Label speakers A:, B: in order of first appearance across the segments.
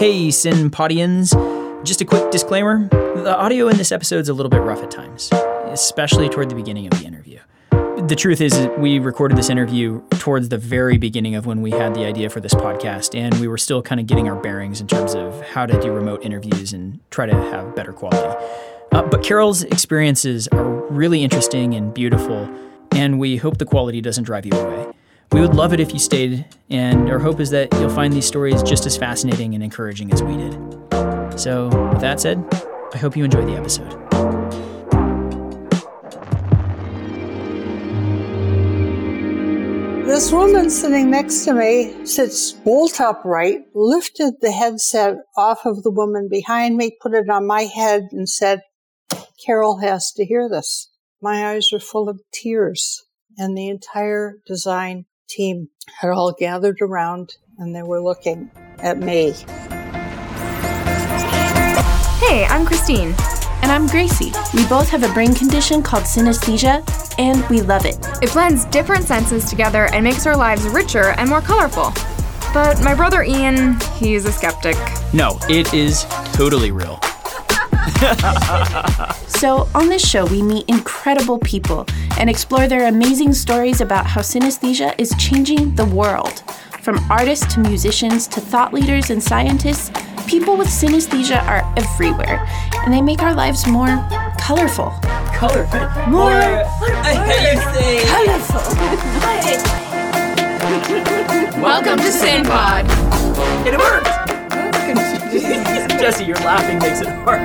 A: Hey, Synpodians. Just a quick disclaimer the audio in this episode is a little bit rough at times, especially toward the beginning of the interview. The truth is, we recorded this interview towards the very beginning of when we had the idea for this podcast, and we were still kind of getting our bearings in terms of how to do remote interviews and try to have better quality. Uh, but Carol's experiences are really interesting and beautiful, and we hope the quality doesn't drive you away. We would love it if you stayed, and our hope is that you'll find these stories just as fascinating and encouraging as we did. So, with that said, I hope you enjoy the episode.
B: This woman sitting next to me sits bolt upright, lifted the headset off of the woman behind me, put it on my head, and said, Carol has to hear this. My eyes were full of tears, and the entire design team had all gathered around and they were looking at me.
C: Hey, I'm Christine.
D: And I'm Gracie. We both have a brain condition called synesthesia, and we love it.
C: It blends different senses together and makes our lives richer and more colorful. But my brother Ian, he's a skeptic.
A: No, it is totally real.
D: so, on this show, we meet incredible people and explore their amazing stories about how synesthesia is changing the world. From artists to musicians to thought leaders and scientists, people with synesthesia are everywhere, and they make our lives more colorful.
A: Colorful?
D: More,
A: I hate you say
D: colorful.
C: Welcome to SynPod.
A: It worked! Jesse, your laughing makes it hard.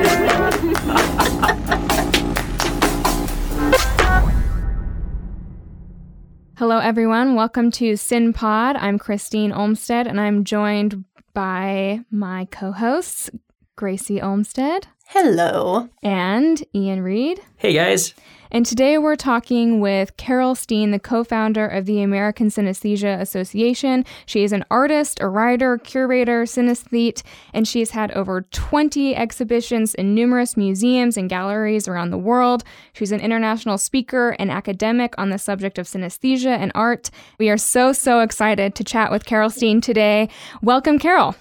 C: Hello, everyone. Welcome to SynPod. I'm Christine Olmsted, and I'm joined by my co hosts, Gracie Olmsted.
D: Hello.
C: And Ian Reed.
A: Hey, guys.
C: And today we're talking with Carol Steen, the co founder of the American Synesthesia Association. She is an artist, a writer, curator, synesthete, and she's had over 20 exhibitions in numerous museums and galleries around the world. She's an international speaker and academic on the subject of synesthesia and art. We are so, so excited to chat with Carol Steen today. Welcome, Carol.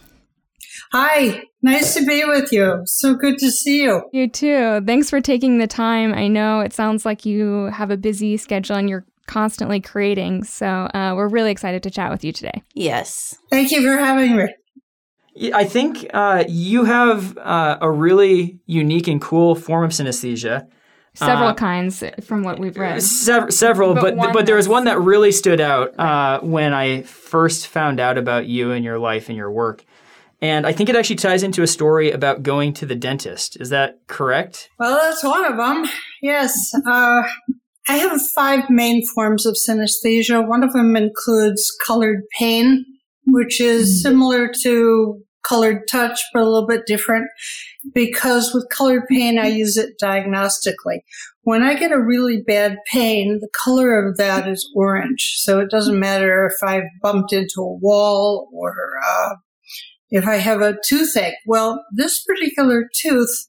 B: Hi, nice to be with you. So good to see you.
C: You too. Thanks for taking the time. I know it sounds like you have a busy schedule and you're constantly creating. So uh, we're really excited to chat with you today.
D: Yes.
B: Thank you for having me.
A: I think uh, you have uh, a really unique and cool form of synesthesia.
C: Several uh, kinds from what we've read.
A: Sev- several, but but, but there was one that really stood out uh, when I first found out about you and your life and your work. And I think it actually ties into a story about going to the dentist. Is that correct?
B: Well, that's one of them. Yes. Uh, I have five main forms of synesthesia. One of them includes colored pain, which is mm-hmm. similar to colored touch, but a little bit different because with colored pain, I use it diagnostically. When I get a really bad pain, the color of that is orange. So it doesn't matter if I've bumped into a wall or uh, if I have a toothache. Well, this particular tooth,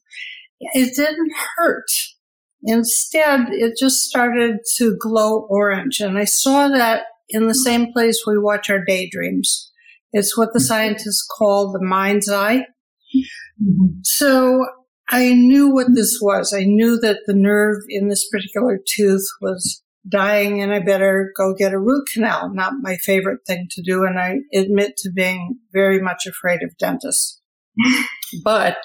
B: it didn't hurt. Instead, it just started to glow orange. And I saw that in the same place we watch our daydreams. It's what the scientists call the mind's eye. So I knew what this was. I knew that the nerve in this particular tooth was dying and I better go get a root canal. Not my favorite thing to do. And I admit to being very much afraid of dentists. but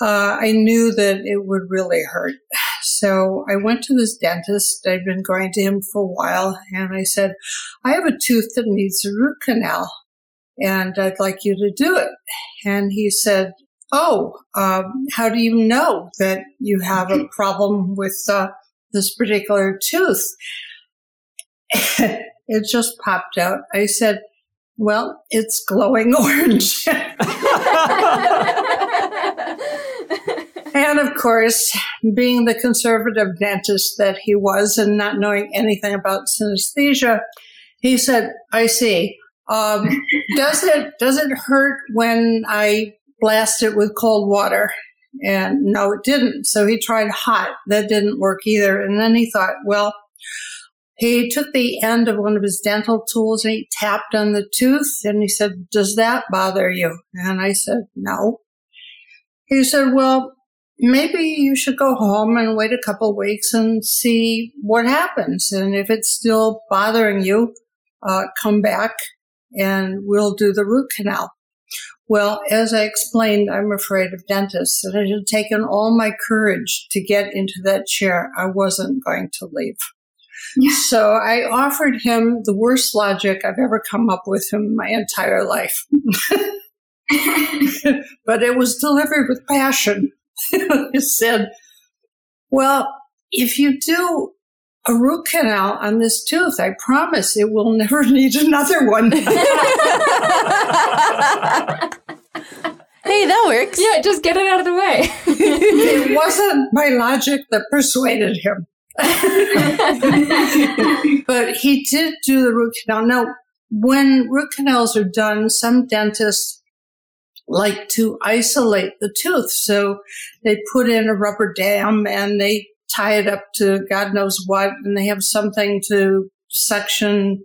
B: uh, I knew that it would really hurt. So I went to this dentist. I'd been going to him for a while and I said, I have a tooth that needs a root canal and I'd like you to do it. And he said, Oh, um, how do you know that you have a problem with uh, this particular tooth. it just popped out. I said, well, it's glowing orange. and of course, being the conservative dentist that he was and not knowing anything about synesthesia, he said, I see. Um, does it, does it hurt when I blast it with cold water? And no, it didn't. So he tried hot. That didn't work either. And then he thought, well, He took the end of one of his dental tools and he tapped on the tooth and he said, Does that bother you? And I said, No. He said, Well, maybe you should go home and wait a couple weeks and see what happens. And if it's still bothering you, uh, come back and we'll do the root canal. Well, as I explained, I'm afraid of dentists and it had taken all my courage to get into that chair. I wasn't going to leave. So I offered him the worst logic I've ever come up with in my entire life. but it was delivered with passion. he said, Well, if you do a root canal on this tooth, I promise it will never need another one. hey,
D: that works.
C: Yeah, just get it out of the way.
B: it wasn't my logic that persuaded him. but he did do the root canal. Now, when root canals are done, some dentists like to isolate the tooth. So they put in a rubber dam and they tie it up to God knows what, and they have something to suction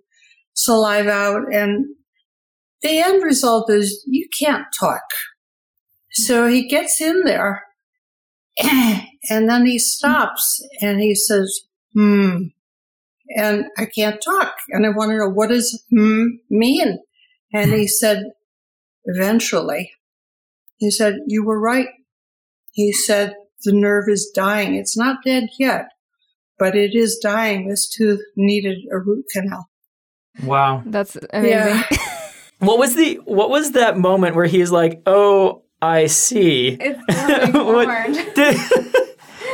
B: saliva out. And the end result is you can't talk. So he gets in there and then he stops and he says, hmm. And I can't talk. And I want to know what does hmm mean? And he said, eventually, he said, you were right. He said, the nerve is dying. It's not dead yet, but it is dying. This tooth needed a root canal.
A: Wow.
C: That's amazing. Yeah.
A: what was the what was that moment where he's like, "Oh, I see."
C: It's what,
A: did,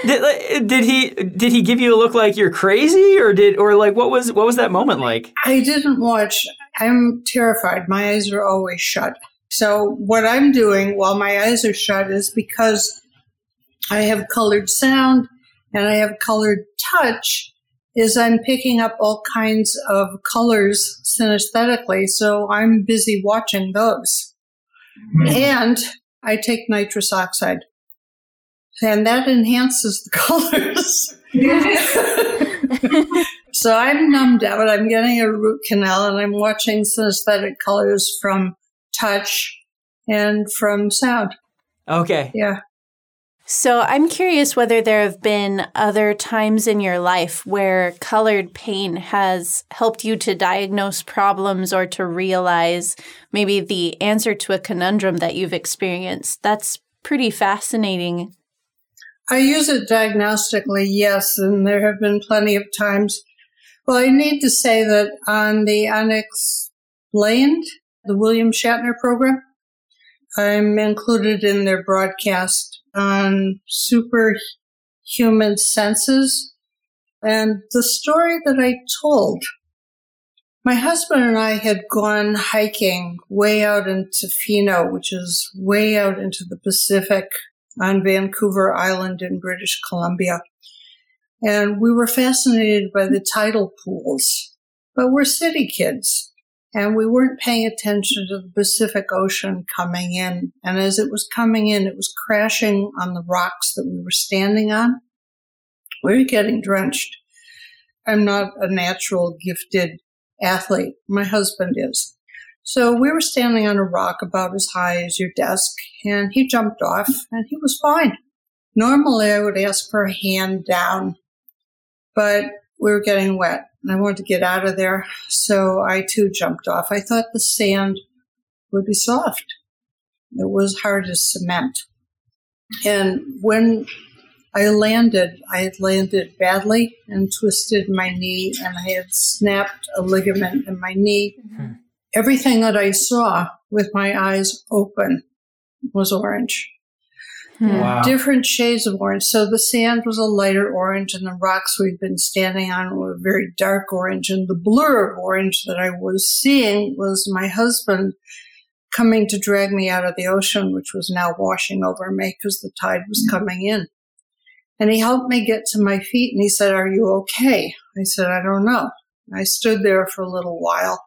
A: did, did he did he give you a look like you're crazy or did or like what was what was that moment like?
B: I didn't watch. I'm terrified. My eyes are always shut. So what I'm doing while my eyes are shut is because I have colored sound and I have colored touch is I'm picking up all kinds of colors synesthetically. So I'm busy watching those. Mm-hmm. And I take nitrous oxide and that enhances the colors. so I'm numbed out. I'm getting a root canal and I'm watching synesthetic colors from touch and from sound.
A: Okay.
B: Yeah.
D: So I'm curious whether there have been other times in your life where colored pain has helped you to diagnose problems or to realize maybe the answer to a conundrum that you've experienced. That's pretty fascinating.
B: I use it diagnostically, yes, and there have been plenty of times. Well, I need to say that on the Unexplained, the William Shatner program, I'm included in their broadcast on superhuman senses. And the story that I told, my husband and I had gone hiking way out in Tofino, which is way out into the Pacific on Vancouver Island in British Columbia. And we were fascinated by the tidal pools, but we're city kids and we weren't paying attention to the Pacific Ocean coming in. And as it was coming in, it was crashing on the rocks that we were standing on. We were getting drenched. I'm not a natural gifted athlete. My husband is. So we were standing on a rock about as high as your desk, and he jumped off, and he was fine. Normally, I would ask for a hand down, but we were getting wet, and I wanted to get out of there, so I too jumped off. I thought the sand would be soft. It was hard as cement. And when I landed, I had landed badly and twisted my knee, and I had snapped a ligament in my knee. Mm-hmm everything that I saw with my eyes open was orange.
A: Hmm. Wow.
B: Different shades of orange. So the sand was a lighter orange, and the rocks we'd been standing on were very dark orange. And the blur of orange that I was seeing was my husband coming to drag me out of the ocean, which was now washing over me because the tide was hmm. coming in. And he helped me get to my feet and he said, Are you okay? I said, I don't know. I stood there for a little while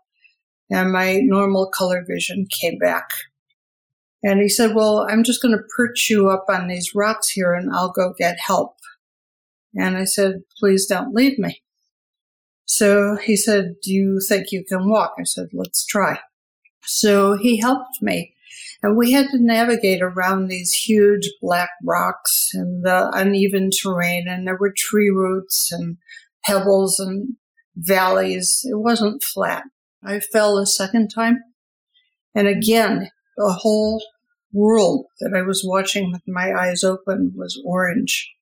B: and my normal color vision came back. And he said, Well, I'm just going to perch you up on these rocks here and I'll go get help. And I said, Please don't leave me. So he said, Do you think you can walk? I said, Let's try. So he helped me. And we had to navigate around these huge black rocks and the uneven terrain, and there were tree roots and pebbles and valleys. It wasn't flat. I fell a second time. And again, the whole world that I was watching with my eyes open was orange.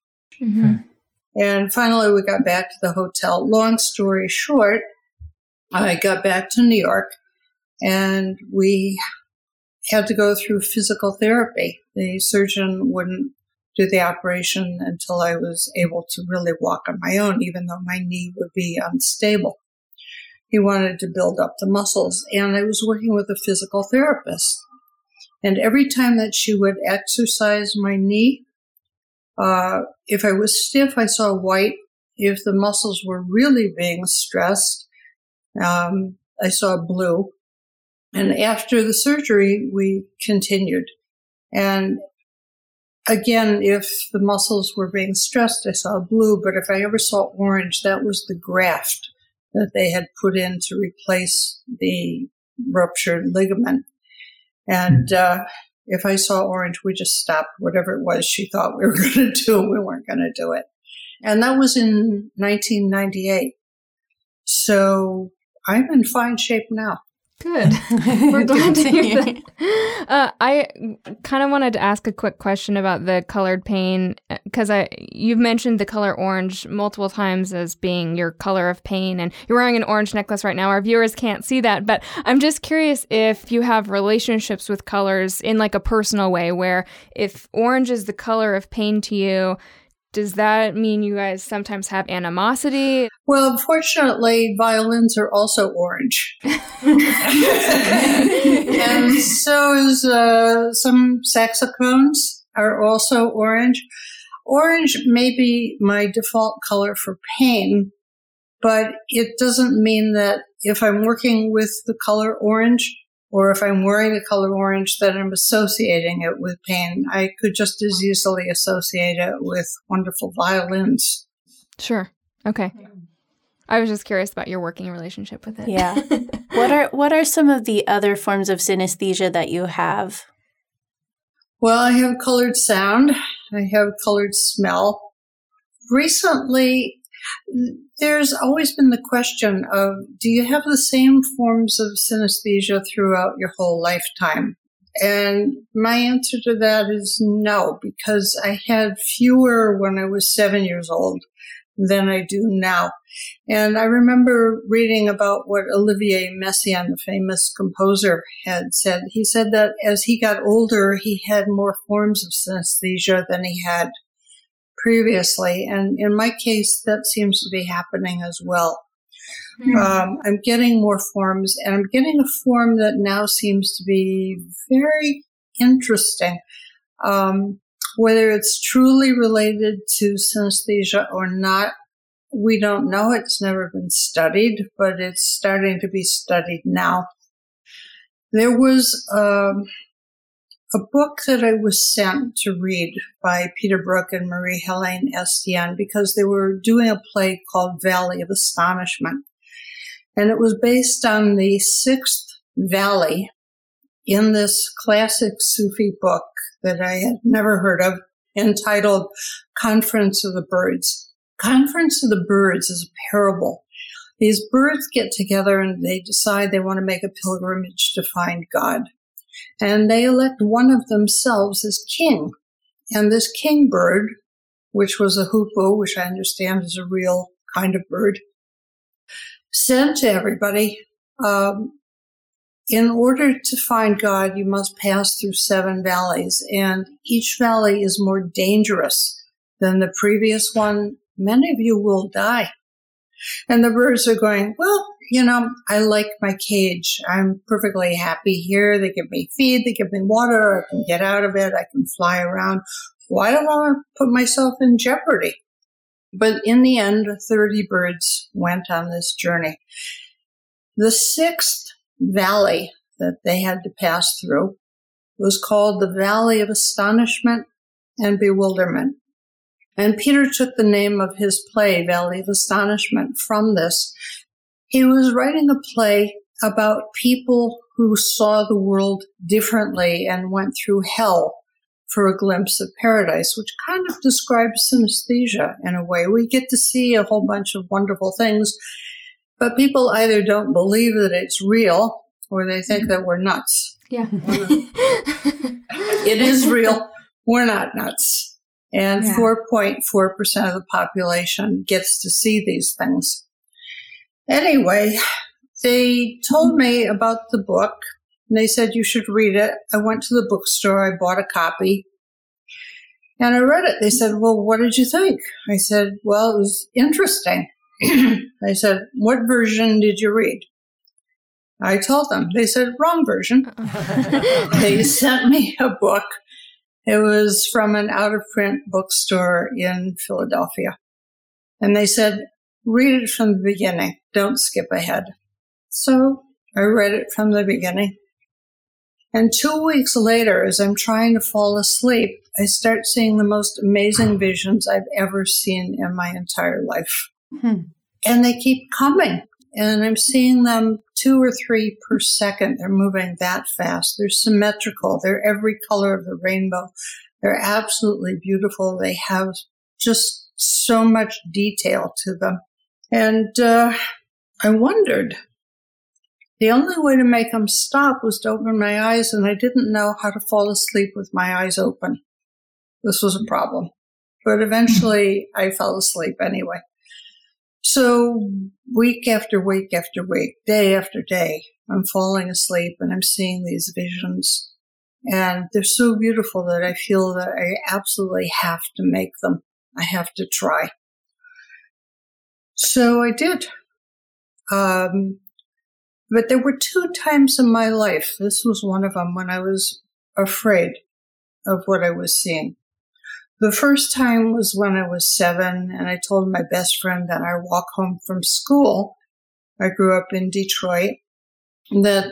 B: Mm-hmm. And finally, we got back to the hotel. Long story short, I got back to New York and we had to go through physical therapy. The surgeon wouldn't do the operation until I was able to really walk on my own, even though my knee would be unstable. He wanted to build up the muscles, and I was working with a physical therapist. And every time that she would exercise my knee, uh, if I was stiff, I saw white. If the muscles were really being stressed, um, I saw blue. And after the surgery, we continued. And again, if the muscles were being stressed, I saw blue. But if I ever saw orange, that was the graft that they had put in to replace the ruptured ligament. And hmm. uh, if I saw orange, we just stopped whatever it was she thought we were going to do. We weren't going to do it. And that was in 1998. So I'm in fine shape now.
C: Good. We're glad to hear that. Uh, I kind of wanted to ask a quick question about the colored pain because I you've mentioned the color orange multiple times as being your color of pain, and you're wearing an orange necklace right now. Our viewers can't see that, but I'm just curious if you have relationships with colors in like a personal way, where if orange is the color of pain to you, does that mean you guys sometimes have animosity?
B: Well, fortunately, violins are also orange. and so is uh, some saxophones are also orange. Orange may be my default color for pain, but it doesn't mean that if I'm working with the color orange, or if I'm wearing a color orange, that I'm associating it with pain. I could just as easily associate it with wonderful violins.
C: Sure. Okay. I was just curious about your working relationship with it.
D: Yeah. what are what are some of the other forms of synesthesia that you have?
B: Well, I have colored sound. I have colored smell. Recently, there's always been the question of do you have the same forms of synesthesia throughout your whole lifetime? And my answer to that is no, because I had fewer when I was seven years old than I do now. And I remember reading about what Olivier Messiaen, the famous composer, had said. He said that as he got older, he had more forms of synesthesia than he had previously. And in my case, that seems to be happening as well. Mm-hmm. Um, I'm getting more forms, and I'm getting a form that now seems to be very interesting. Um, whether it's truly related to synesthesia or not, we don't know. It's never been studied, but it's starting to be studied now. There was um, a book that I was sent to read by Peter Brook and Marie Helene Estienne because they were doing a play called Valley of Astonishment. And it was based on the sixth valley in this classic Sufi book that I had never heard of entitled Conference of the Birds. Conference of the Birds is a parable. These birds get together and they decide they want to make a pilgrimage to find God and they elect one of themselves as king. And this king bird, which was a hoopoe, which I understand is a real kind of bird, said to everybody, um, in order to find God, you must pass through seven valleys, and each valley is more dangerous than the previous one. Many of you will die. And the birds are going, well, you know, I like my cage. I'm perfectly happy here. They give me feed, they give me water. I can get out of it. I can fly around. Why do I want to put myself in jeopardy? But in the end, 30 birds went on this journey. The sixth valley that they had to pass through was called the Valley of Astonishment and Bewilderment. And Peter took the name of his play, Valley of Astonishment, from this. He was writing a play about people who saw the world differently and went through hell for a glimpse of paradise, which kind of describes synesthesia in a way. We get to see a whole bunch of wonderful things, but people either don't believe that it's real or they think that we're nuts.
C: Yeah.
B: it is real. We're not nuts. And
C: Yeah.
B: 4.4% of the population gets to see these things. Anyway, they told me about the book and they said you should read it. I went to the bookstore, I bought a copy and I read it. They said, Well, what did you think? I said, Well, it was interesting. they said, What version did you read? I told them. They said, Wrong version they sent me a book. It was from an out of print bookstore in Philadelphia. And they said, read it from the beginning. Don't skip ahead. So I read it from the beginning. And two weeks later, as I'm trying to fall asleep, I start seeing the most amazing visions I've ever seen in my entire life.
D: Hmm.
B: And they keep coming. And I'm seeing them two or three per second. They're moving that fast. They're symmetrical. They're every color of the rainbow. They're absolutely beautiful. They have just so much detail to them. And uh, I wondered, the only way to make them stop was to open my eyes, and I didn't know how to fall asleep with my eyes open. This was a problem. But eventually I fell asleep anyway. So week after week after week, day after day, I'm falling asleep and I'm seeing these visions. And they're so beautiful that I feel that I absolutely have to make them. I have to try. So I did. Um, but there were two times in my life. This was one of them when I was afraid of what I was seeing. The first time was when I was seven, and I told my best friend on our walk home from school. I grew up in Detroit. That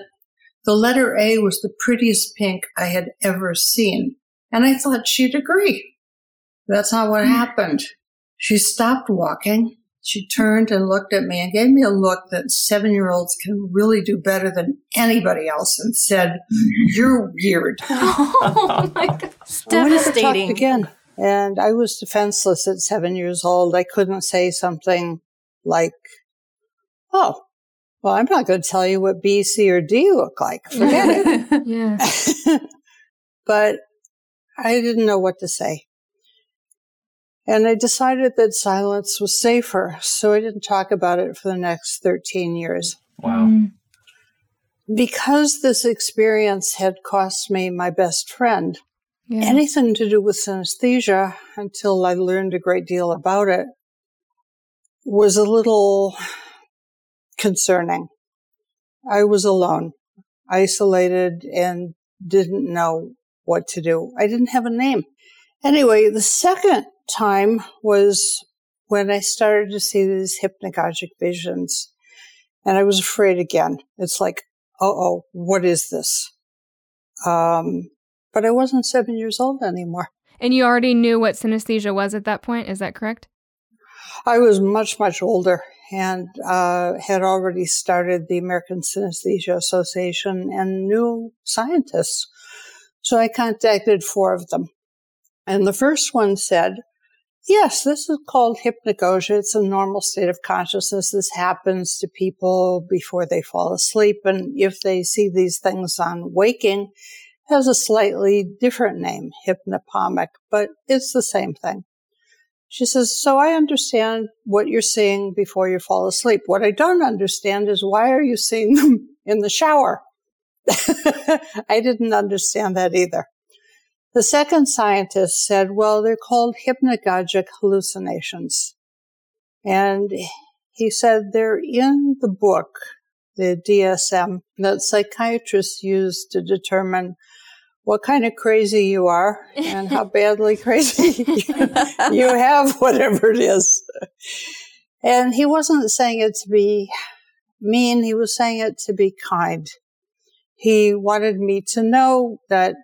B: the letter A was the prettiest pink I had ever seen, and I thought she'd agree. That's not what happened. She stopped walking. She turned and looked at me and gave me a look that seven year olds can really do better than anybody else and said, You're weird.
C: oh my god.
B: I
D: Devastating.
B: again. And I was defenseless at seven years old. I couldn't say something like, "Oh, well, I'm not going to tell you what B, C, or D look like. Forget it.
C: Yeah.
B: it." but I didn't know what to say. And I decided that silence was safer, so I didn't talk about it for the next 13 years.
A: Wow.
C: Mm.
B: Because this experience had cost me my best friend,
C: Yeah.
B: anything to do with synesthesia until I learned a great deal about it was a little concerning. I was alone, isolated, and didn't know what to do. I didn't have a name. Anyway, the second time was when I started to see these hypnagogic visions. And I was afraid again. It's like, oh, oh, what is this? Um, but I wasn't seven years old anymore.
C: And you already knew what synesthesia was at that point, is that correct?
B: I was much, much older and uh, had already started the American Synesthesia Association and knew scientists. So I contacted four of them. And the first one said, Yes, this is called hypnagogia. It's a normal state of consciousness. This happens to people before they fall asleep. And if they see these things on waking, it has a slightly different name, hypnopompic, but it's the same thing. She says, So I understand what you're seeing before you fall asleep. What I don't understand is why are you seeing them in the shower? I didn't understand that either. The second scientist said, Well, they're called hypnagogic hallucinations. And he said they're in the book, the DSM, that psychiatrists use to determine what kind of crazy you are and how badly crazy you have, whatever it is. And he wasn't saying it to be mean, he was saying it to be kind. He wanted me to know that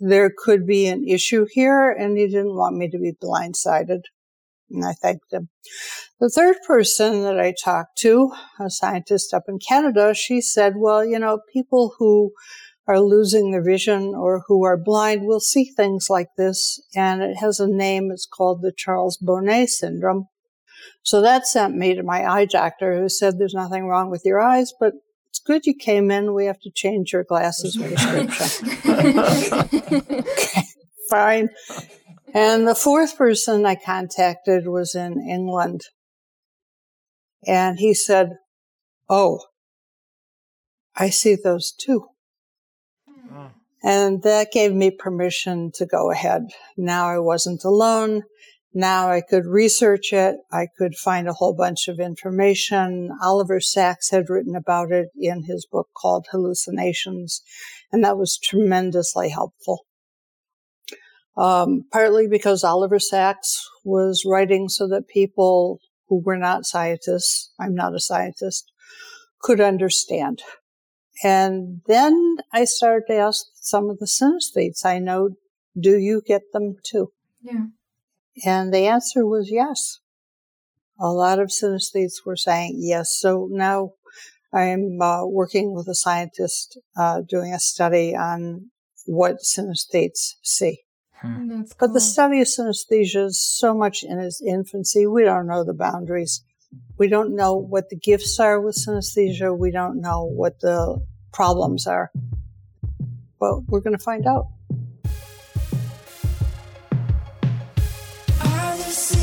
B: there could be an issue here and he didn't want me to be blindsided. And I thanked him. The third person that I talked to, a scientist up in Canada, she said, well, you know, people who are losing their vision or who are blind will see things like this. And it has a name. It's called the Charles Bonnet syndrome. So that sent me to my eye doctor who said there's nothing wrong with your eyes, but it's good you came in. We have to change your glasses prescription. okay, fine. And the fourth person I contacted was in England. And he said, Oh, I see those too. Hmm. And that gave me permission to go ahead. Now I wasn't alone. Now I could research it. I could find a whole bunch of information. Oliver Sacks had written about it in his book called Hallucinations, and that was tremendously helpful. Um, partly because Oliver Sacks was writing so that people who were not scientists, I'm not a scientist, could understand. And then I started to ask some of the synesthetes I know, do you get them too?
C: Yeah.
B: And the answer was yes. A lot of synesthetes were saying yes. So now I'm uh, working with a scientist uh, doing a study on what synesthetes see.
C: Hmm. Cool.
B: But the study of synesthesia is so much in its infancy. We don't know the boundaries. We don't know what the gifts are with synesthesia. We don't know what the problems are. But we're going to find out.
A: This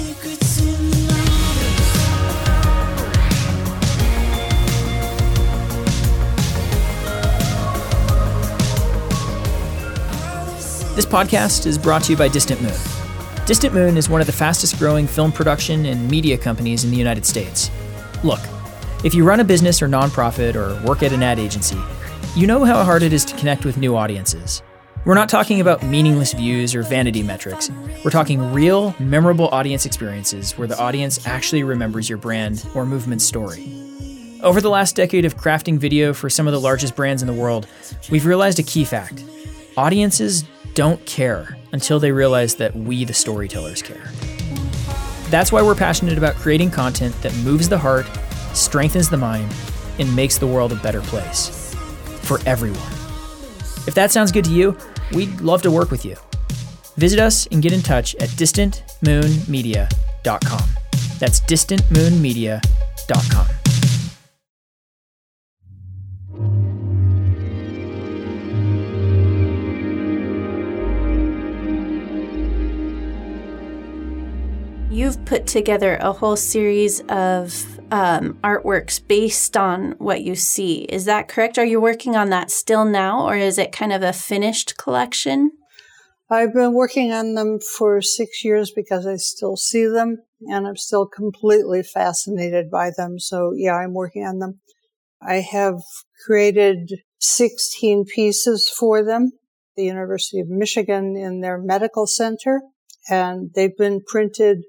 A: podcast is brought to you by Distant Moon. Distant Moon is one of the fastest growing film production and media companies in the United States. Look, if you run a business or nonprofit or work at an ad agency, you know how hard it is to connect with new audiences. We're not talking about meaningless views or vanity metrics. We're talking real, memorable audience experiences where the audience actually remembers your brand or movement story. Over the last decade of crafting video for some of the largest brands in the world, we've realized a key fact audiences don't care until they realize that we, the storytellers, care. That's why we're passionate about creating content that moves the heart, strengthens the mind, and makes the world a better place for everyone. If that sounds good to you, we'd love to work with you. Visit us and get in touch at distantmoonmedia.com. That's distantmoonmedia.com.
D: You've put together a whole series of um, artworks based on what you see. Is that correct? Are you working on that still now, or is it kind of a finished collection?
B: I've been working on them for six years because I still see them and I'm still completely fascinated by them. So, yeah, I'm working on them. I have created 16 pieces for them, the University of Michigan in their medical center, and they've been printed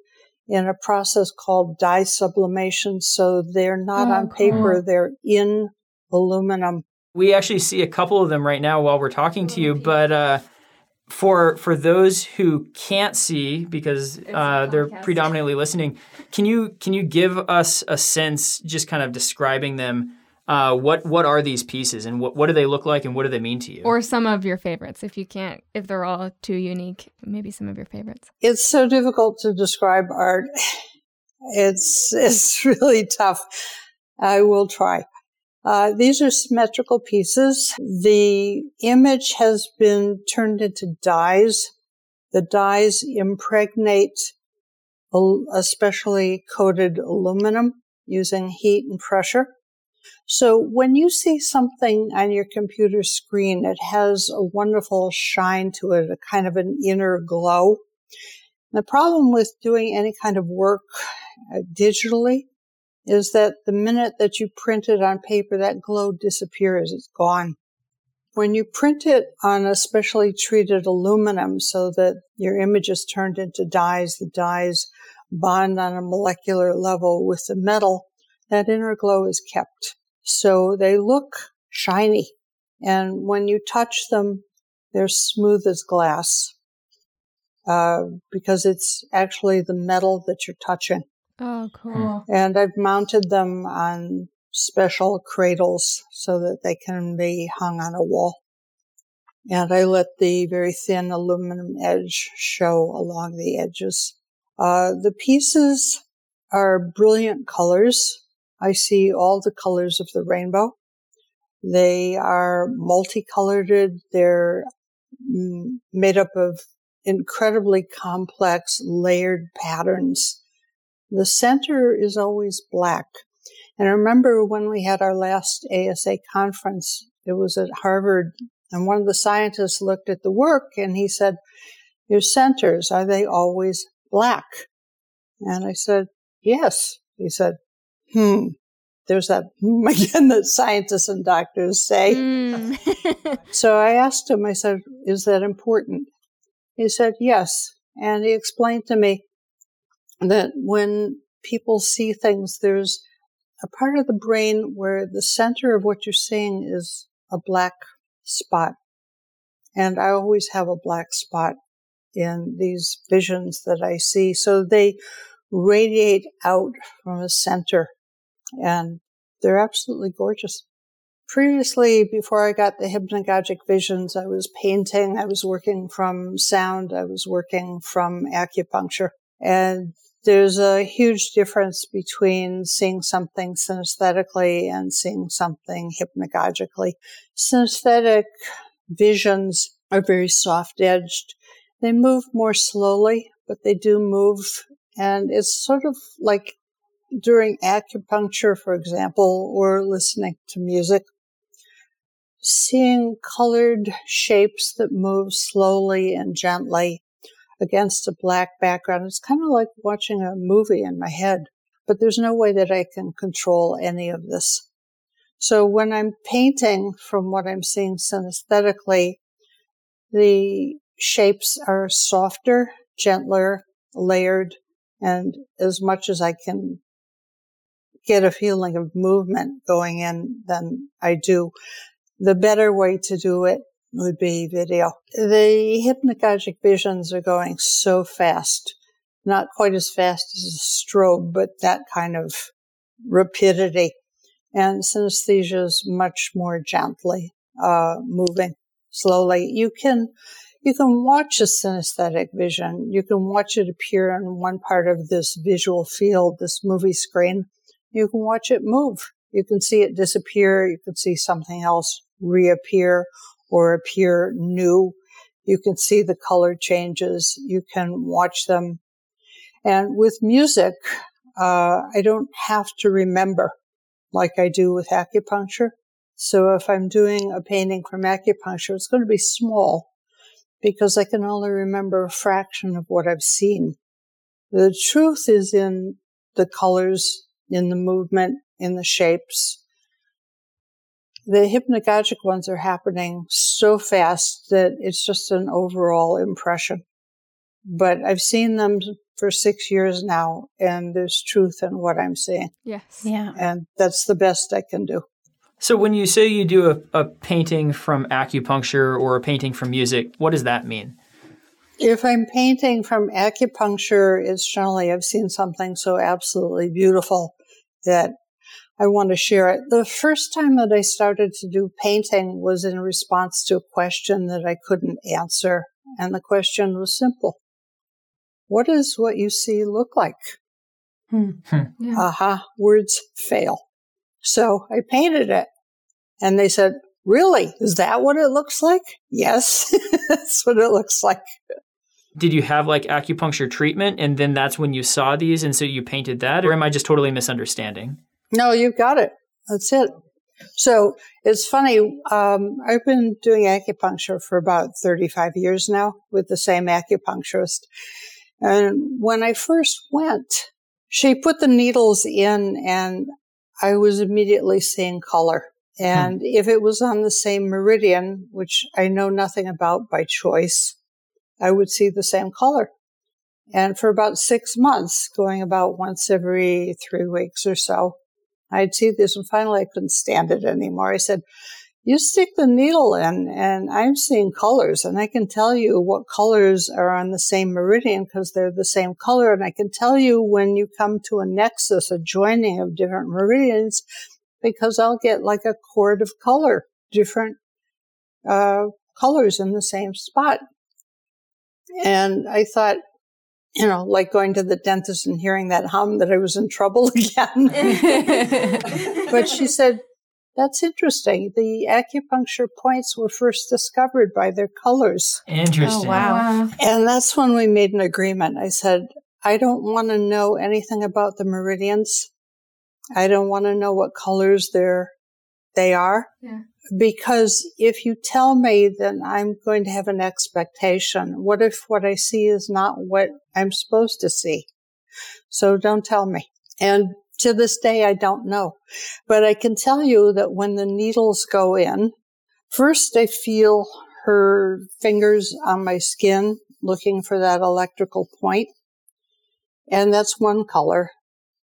B: in a process called dye sublimation. So they're not oh, on paper, cool. they're in aluminum.
A: We actually see a couple of them right now while we're talking to you, but uh, for for those who can't see because uh, they're predominantly listening, can you can you give us a sense, just kind of describing them? Uh, what what are these pieces and what, what do they look like and what do they mean to you?
C: Or some of your favorites, if you can't, if they're all too unique, maybe some of your favorites.
B: It's so difficult to describe art. It's it's really tough. I will try. Uh, these are symmetrical pieces. The image has been turned into dyes. The dyes impregnate a specially coated aluminum using heat and pressure. So when you see something on your computer screen, it has a wonderful shine to it, a kind of an inner glow. The problem with doing any kind of work uh, digitally is that the minute that you print it on paper, that glow disappears. It's gone. When you print it on a specially treated aluminum so that your image is turned into dyes, the dyes bond on a molecular level with the metal, that inner glow is kept. So they look shiny. And when you touch them, they're smooth as glass. uh, because it's actually the metal that you're touching.
C: Oh, cool.
B: And I've mounted them on special cradles so that they can be hung on a wall. And I let the very thin aluminum edge show along the edges. Uh, the pieces are brilliant colors. I see all the colors of the rainbow. They are multicolored. They're mm, made up of incredibly complex layered patterns. The center is always black. And I remember when we had our last ASA conference, it was at Harvard, and one of the scientists looked at the work and he said, Your centers, are they always black? And I said, Yes. He said, Hmm. There's that hmm again that scientists and doctors say.
C: Mm.
B: So I asked him, I said, Is that important? He said, Yes. And he explained to me that when people see things, there's a part of the brain where the center of what you're seeing is a black spot. And I always have a black spot in these visions that I see. So they radiate out from a center and they're absolutely gorgeous. Previously, before I got the hypnagogic visions, I was painting, I was working from sound, I was working from acupuncture. And there's a huge difference between seeing something synesthetically and seeing something hypnagogically. Synesthetic visions are very soft edged. They move more slowly, but they do move. And it's sort of like during acupuncture, for example, or listening to music, seeing colored shapes that move slowly and gently against a black background. It's kind of like watching a movie in my head, but there's no way that I can control any of this. So when I'm painting from what I'm seeing synesthetically, the shapes are softer, gentler, layered, and as much as I can get a feeling of movement going in, then I do. The better way to do it would be video. The hypnagogic visions are going so fast, not quite as fast as a strobe, but that kind of rapidity. And synesthesia is much more gently uh, moving slowly. You can you can watch a synesthetic vision. You can watch it appear in one part of this visual field, this movie screen. You can watch it move. You can see it disappear. You can see something else reappear or appear new. You can see the color changes. You can watch them. And with music, uh, I don't have to remember like I do with acupuncture. So if I'm doing a painting from acupuncture, it's going to be small because I can only remember a fraction of what I've seen. The truth is in the colors, in the movement, in the shapes, the hypnagogic ones are happening so fast that it's just an overall impression. But I've seen them for six years now, and there's truth in what I'm seeing.
C: Yes.
D: Yeah.
B: And that's the best I can do.
A: So when you say you do a, a painting from acupuncture or a painting from music, what does that mean?
B: If I'm painting from acupuncture, it's generally I've seen something so absolutely beautiful that I want to share it. The first time that I started to do painting was in response to a question that I couldn't answer. And the question was simple. What does what you see look like?
D: Hmm.
C: Yeah.
B: Aha, words fail. So I painted it and they said, really? Is that what it looks like? Yes, that's what it looks like.
A: Did you have like acupuncture treatment and then that's when you saw these and so you painted that? Or am I just totally misunderstanding?
B: No, you've got it. That's it. So it's funny. Um, I've been doing acupuncture for about 35 years now with the same acupuncturist. And when I first went, she put the needles in and I was immediately seeing color. And if it was on the same meridian, which I know nothing about by choice, I would see the same color. And for about six months, going about once every three weeks or so, I'd see this and finally I couldn't stand it anymore. I said, you stick the needle in and I'm seeing colors and I can tell you what colors are on the same meridian because they're the same color. And I can tell you when you come to a nexus, a joining of different meridians, because I'll get like a chord of color, different uh, colors in the same spot. And I thought, you know, like going to the dentist and hearing that hum that I was in trouble again. but she said, that's interesting. The acupuncture points were first discovered by their colors.
A: Interesting.
C: Oh, wow.
B: And that's when we made an agreement. I said, I don't want to know anything about the meridians. I don't want to know what colors they're, they are.
C: Yeah.
B: Because if you tell me, then I'm going to have an expectation. What if what I see is not what I'm supposed to see? So don't tell me. And to this day, I don't know. But I can tell you that when the needles go in, first I feel her fingers on my skin looking for that electrical. And that's one color.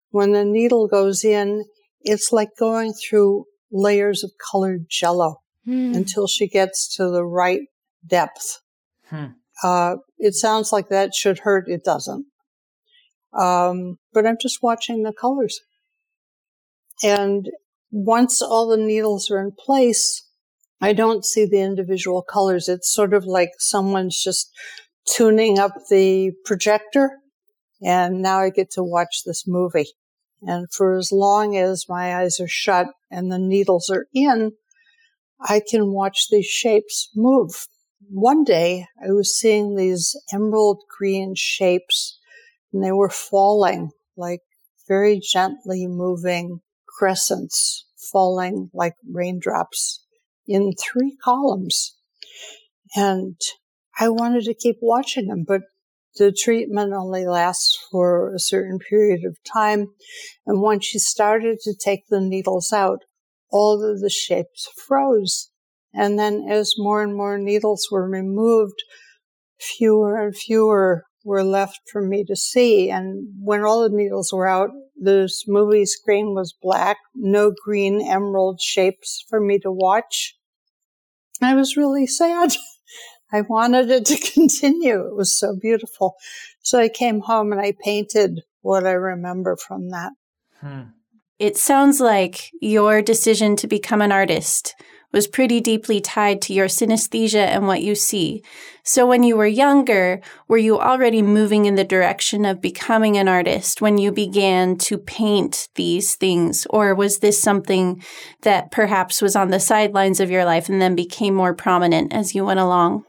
B: When the needle goes in, it's like going through layers of colored jello
C: Hmm.
B: until she gets to the right depth.
A: Hmm.
B: Uh, it sounds like that should hurt. It doesn't. Um, but I'm just watching the colors. And once all the needles are in place, I don't see the individual colors. It's sort of like someone's just tuning up the projector. And now I get to watch this movie. And for as long as my eyes are shut and the needles are in, I can watch these shapes move. One day I was seeing these emerald green shapes and they were falling like very gently moving crescents falling like raindrops in three columns. And I wanted to keep watching them, but the treatment only lasts for a certain period of time. And once she started to take the needles out, all of the shapes froze. And then as more and more needles were removed, fewer and fewer were left for me to see. And when all the needles were out, this movie screen was black, no green emerald shapes for me to watch. I was really sad. I wanted it to continue. It was so beautiful. So I came home and I painted what I remember from that.
A: Hmm.
D: It sounds like your decision to become an artist was pretty deeply tied to your synesthesia and what you see. So when you were younger, were you already moving in the direction of becoming an artist when you began to paint these things? Or was this something that perhaps was on the sidelines of your life and then became more prominent as you went along?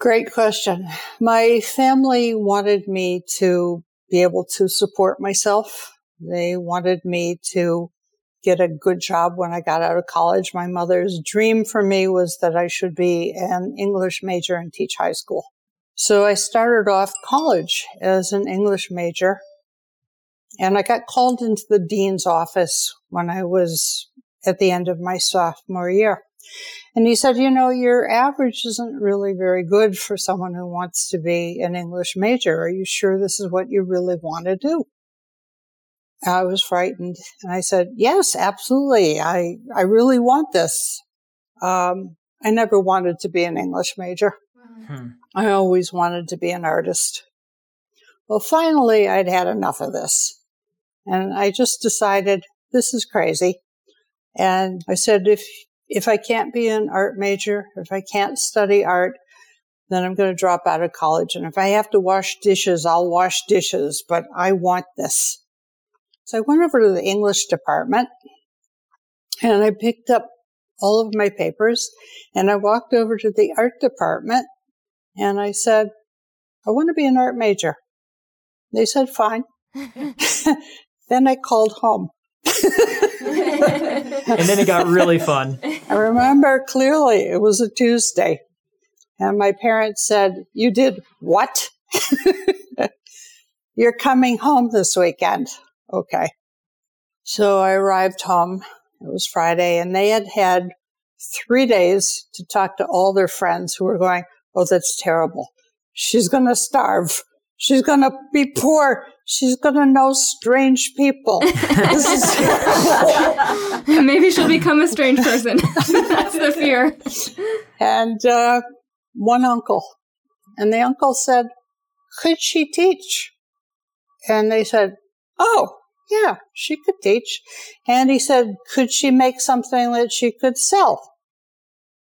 B: Great question. My family wanted me to be able to support myself. They wanted me to get a good job when I got out of college. My mother's dream for me was that I should be an English major and teach high school. So I started off college as an English major and I got called into the dean's office when I was at the end of my sophomore year. And he said, you know, your average isn't really very good for someone who wants to be an English major. Are you sure this is what you really want to do? I was frightened and I said, yes, absolutely. I, I really want this. Um, I never wanted to be an English major.
A: Hmm.
B: I always wanted to be an artist. Well, finally, I'd had enough of this. And I just decided this is crazy. And I said, if, if I can't be an art major, if I can't study art, then I'm going to drop out of college. And if I have to wash dishes, I'll wash dishes, but I want this. So I went over to the English department and I picked up all of my papers and I walked over to the art department and I said, I want to be an art major. They said, fine. then I called home.
A: And then it got really fun.
B: I remember clearly it was a Tuesday. And my parents said, You did what? You're coming home this weekend. Okay. So I arrived home. It was Friday, and they had had three days to talk to all their friends who were going, Oh, that's terrible. She's going to starve. She's going to be poor. She's going to know strange people.
C: Maybe she'll become a strange person. That's the fear.
B: And uh, one uncle. And the uncle said, Could she teach? And they said, Oh, yeah, she could teach. And he said, Could she make something that she could sell?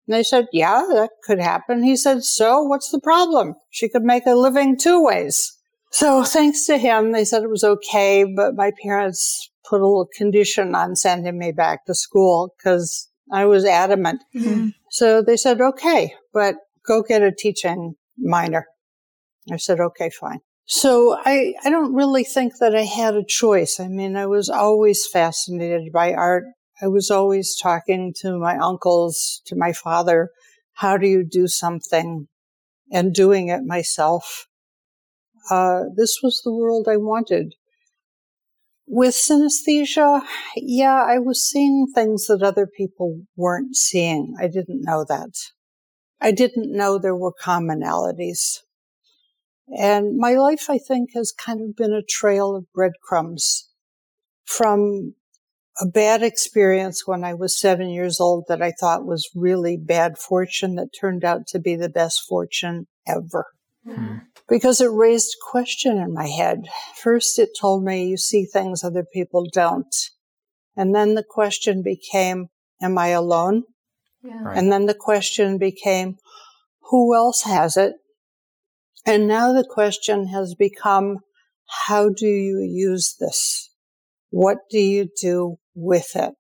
B: And they said, yeah, that could happen. He said, so what's the problem? She could make a living two ways. So thanks to him, they said it was okay, but my parents put a little condition on sending me back to school because I was adamant. Mm-hmm. So they said, okay, but go get a teaching minor. I said, okay, fine. So I, I don't really think that I had a choice. I mean, I was always fascinated by art I was always talking to my uncles, to my father, how do you do something and doing it myself. Uh, this was the world I wanted. With synesthesia, yeah, I was seeing things that other people weren't seeing. I didn't know that. I didn't know there were commonalities. And my life, I think, has kind of been a trail of breadcrumbs from a bad experience when I was seven years old that I thought was really bad fortune that turned out to be the best fortune ever. Hmm. Because it raised a question in my head. First, it told me you see things other people don't. And then the question became, am I alone? Yeah. Right. And then the question became, who else has it? And now the question has become, how do you use this? What do you do with it.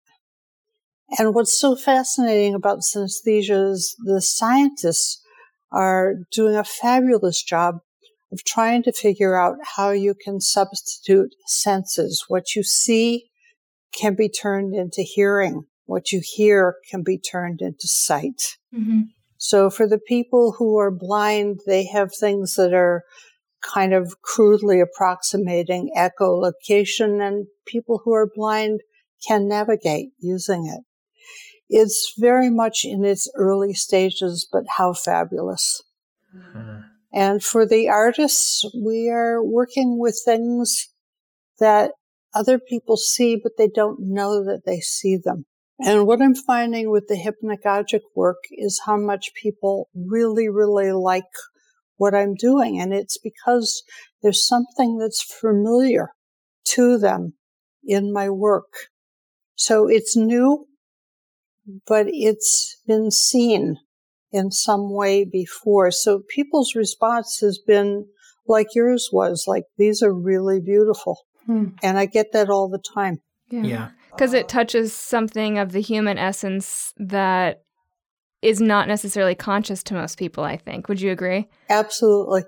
B: And what's so fascinating about synesthesia is the scientists are doing a fabulous job of trying to figure out how you can substitute senses. What you see can be turned into hearing. What you hear can be turned into sight. Mm-hmm. So for the people who are blind, they have things that are kind of crudely approximating echolocation and people who are blind can navigate using it. It's very much in its early stages, but how fabulous. Mm-hmm. And for the artists, we are working with things that other people see, but they don't know that they see them. And what I'm finding with the hypnagogic work is how much people really, really like what I'm doing. And it's because there's something that's familiar to them in my work. So it's new, but it's been seen in some way before. So people's response has been like yours was, like, these are really beautiful. Hmm. And I get that all the time.
C: Yeah. Because yeah. it touches something of the human essence that is not necessarily conscious to most people, I think. Would you agree?
B: Absolutely.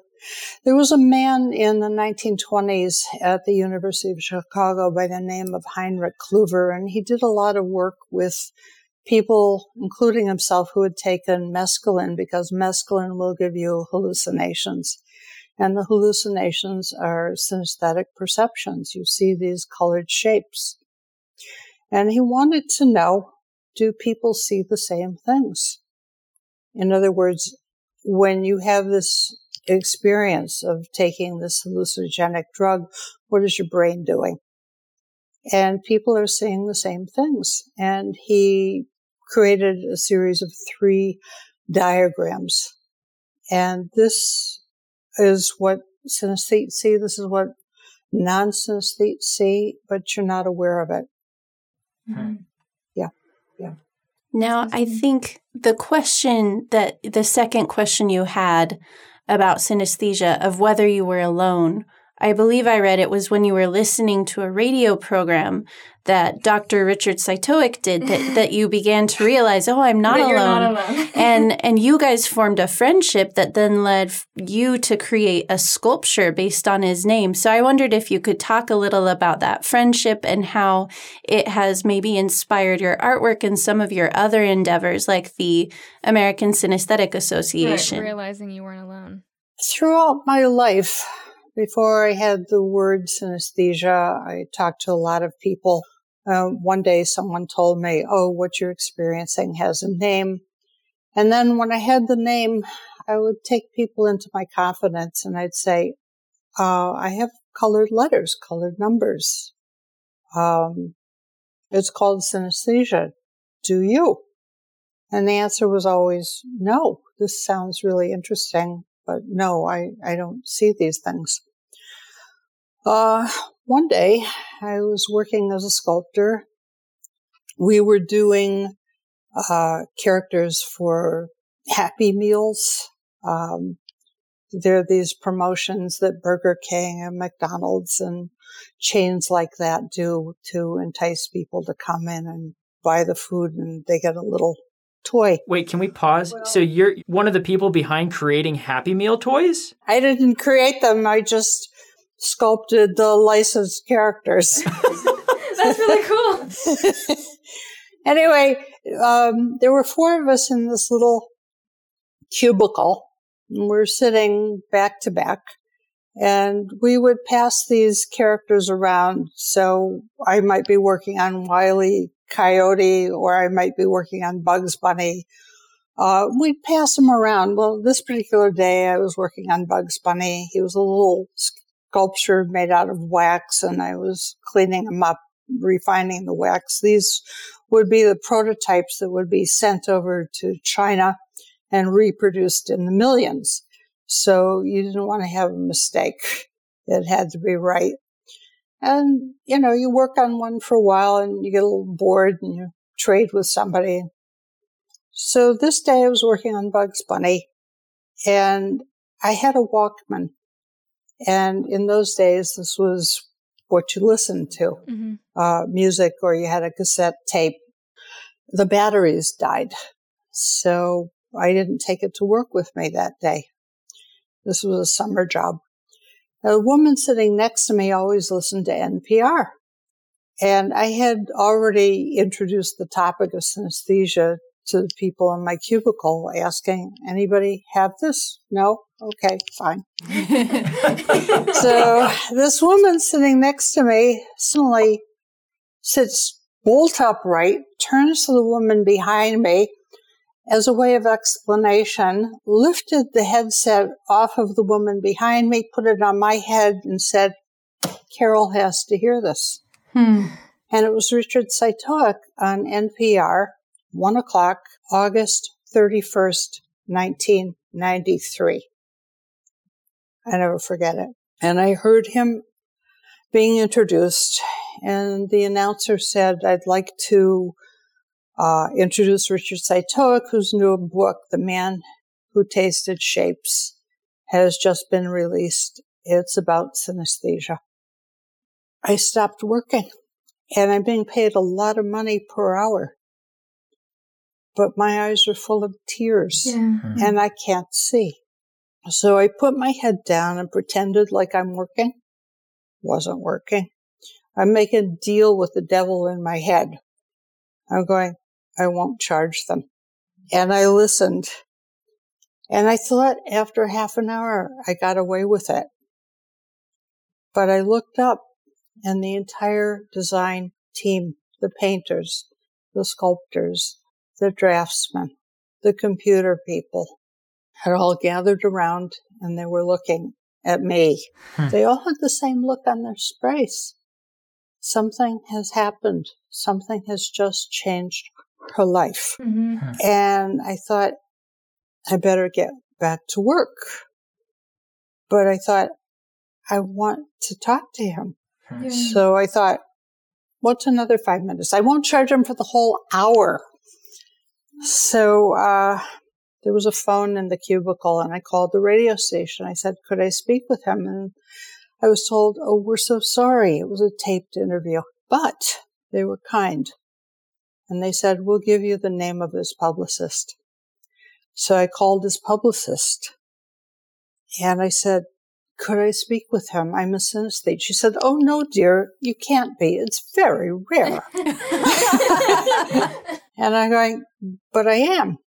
B: There was a man in the 1920s at the University of Chicago by the name of Heinrich Klüver, and he did a lot of work with people, including himself, who had taken mescaline because mescaline will give you hallucinations. And the hallucinations are synesthetic perceptions. You see these colored shapes. And he wanted to know, do people see the same things? In other words, when you have this experience of taking this hallucinogenic drug, what is your brain doing? And people are seeing the same things. And he created a series of three diagrams. And this is what synesthetes see. This is what non-synesthetes see, but you're not aware of it. Mm-hmm. Yeah. Yeah.
D: Now, I think the question that the second question you had about synesthesia of whether you were alone. I believe I read it was when you were listening to a radio program that Dr. Richard Cytowic did that, that you began to realize, oh, I'm not alone.
C: Not alone.
D: and and you guys formed a friendship that then led you to create a sculpture based on his name. So I wondered if you could talk a little about that friendship and how it has maybe inspired your artwork and some of your other endeavors like the American Synesthetic Association.
C: Right, realizing you weren't alone.
B: Throughout my life, before I had the word synesthesia, I talked to a lot of people. Uh, one day someone told me, Oh, what you're experiencing has a name. And then when I had the name, I would take people into my confidence and I'd say, uh, I have colored letters, colored numbers. Um, it's called synesthesia. Do you? And the answer was always no. This sounds really interesting, but no, I, I don't see these things. Uh, one day I was working as a sculptor. We were doing, uh, characters for Happy Meals. Um, there are these promotions that Burger King and McDonald's and chains like that do to entice people to come in and buy the food and they get a little toy.
A: Wait, can we pause? Well, so you're one of the people behind creating Happy Meal toys?
B: I didn't create them. I just sculpted the licensed characters.
C: That's really cool.
B: anyway, um, there were four of us in this little cubicle. And we're sitting back to back and we would pass these characters around. So I might be working on Wiley Coyote or I might be working on Bugs Bunny. Uh, we'd pass them around. Well, this particular day I was working on Bugs Bunny. He was a little sculpture made out of wax and I was cleaning them up, refining the wax. These would be the prototypes that would be sent over to China and reproduced in the millions. So you didn't want to have a mistake. It had to be right. And, you know, you work on one for a while and you get a little bored and you trade with somebody. So this day I was working on Bugs Bunny and I had a Walkman. And in those days, this was what you listened to, mm-hmm. uh, music or you had a cassette tape. The batteries died. So I didn't take it to work with me that day. This was a summer job. A woman sitting next to me always listened to NPR. And I had already introduced the topic of synesthesia to the people in my cubicle asking, anybody have this? No? Okay, fine. so this woman sitting next to me suddenly sits bolt upright, turns to the woman behind me, as a way of explanation, lifted the headset off of the woman behind me, put it on my head, and said, Carol has to hear this. Hmm. And it was Richard Cytowic on NPR, 1 o'clock, August 31st, 1993. I never forget it. And I heard him being introduced, and the announcer said, I'd like to uh, introduce Richard Cytowic, whose new book, The Man Who Tasted Shapes, has just been released. It's about synesthesia. I stopped working and I'm being paid a lot of money per hour. But my eyes are full of tears yeah. mm-hmm. and I can't see. So I put my head down and pretended like I'm working. Wasn't working. I'm making a deal with the devil in my head. I'm going, I won't charge them. And I listened. And I thought after half an hour, I got away with it. But I looked up and the entire design team, the painters, the sculptors, the draftsmen, the computer people had all gathered around and they were looking at me. Hmm. They all had the same look on their face. Something has happened. Something has just changed her life. Mm-hmm. And I thought, I better get back to work. But I thought, I want to talk to him. Yeah. So I thought, what's another five minutes? I won't charge him for the whole hour. So, uh, there was a phone in the cubicle and I called the radio station. I said, could I speak with him? And I was told, oh, we're so sorry. It was a taped interview, but they were kind. And they said, we'll give you the name of his publicist. So I called his publicist and I said, could I speak with him? I'm a synesthete. She said, Oh, no, dear, you can't be. It's very rare. and I'm going, But I am.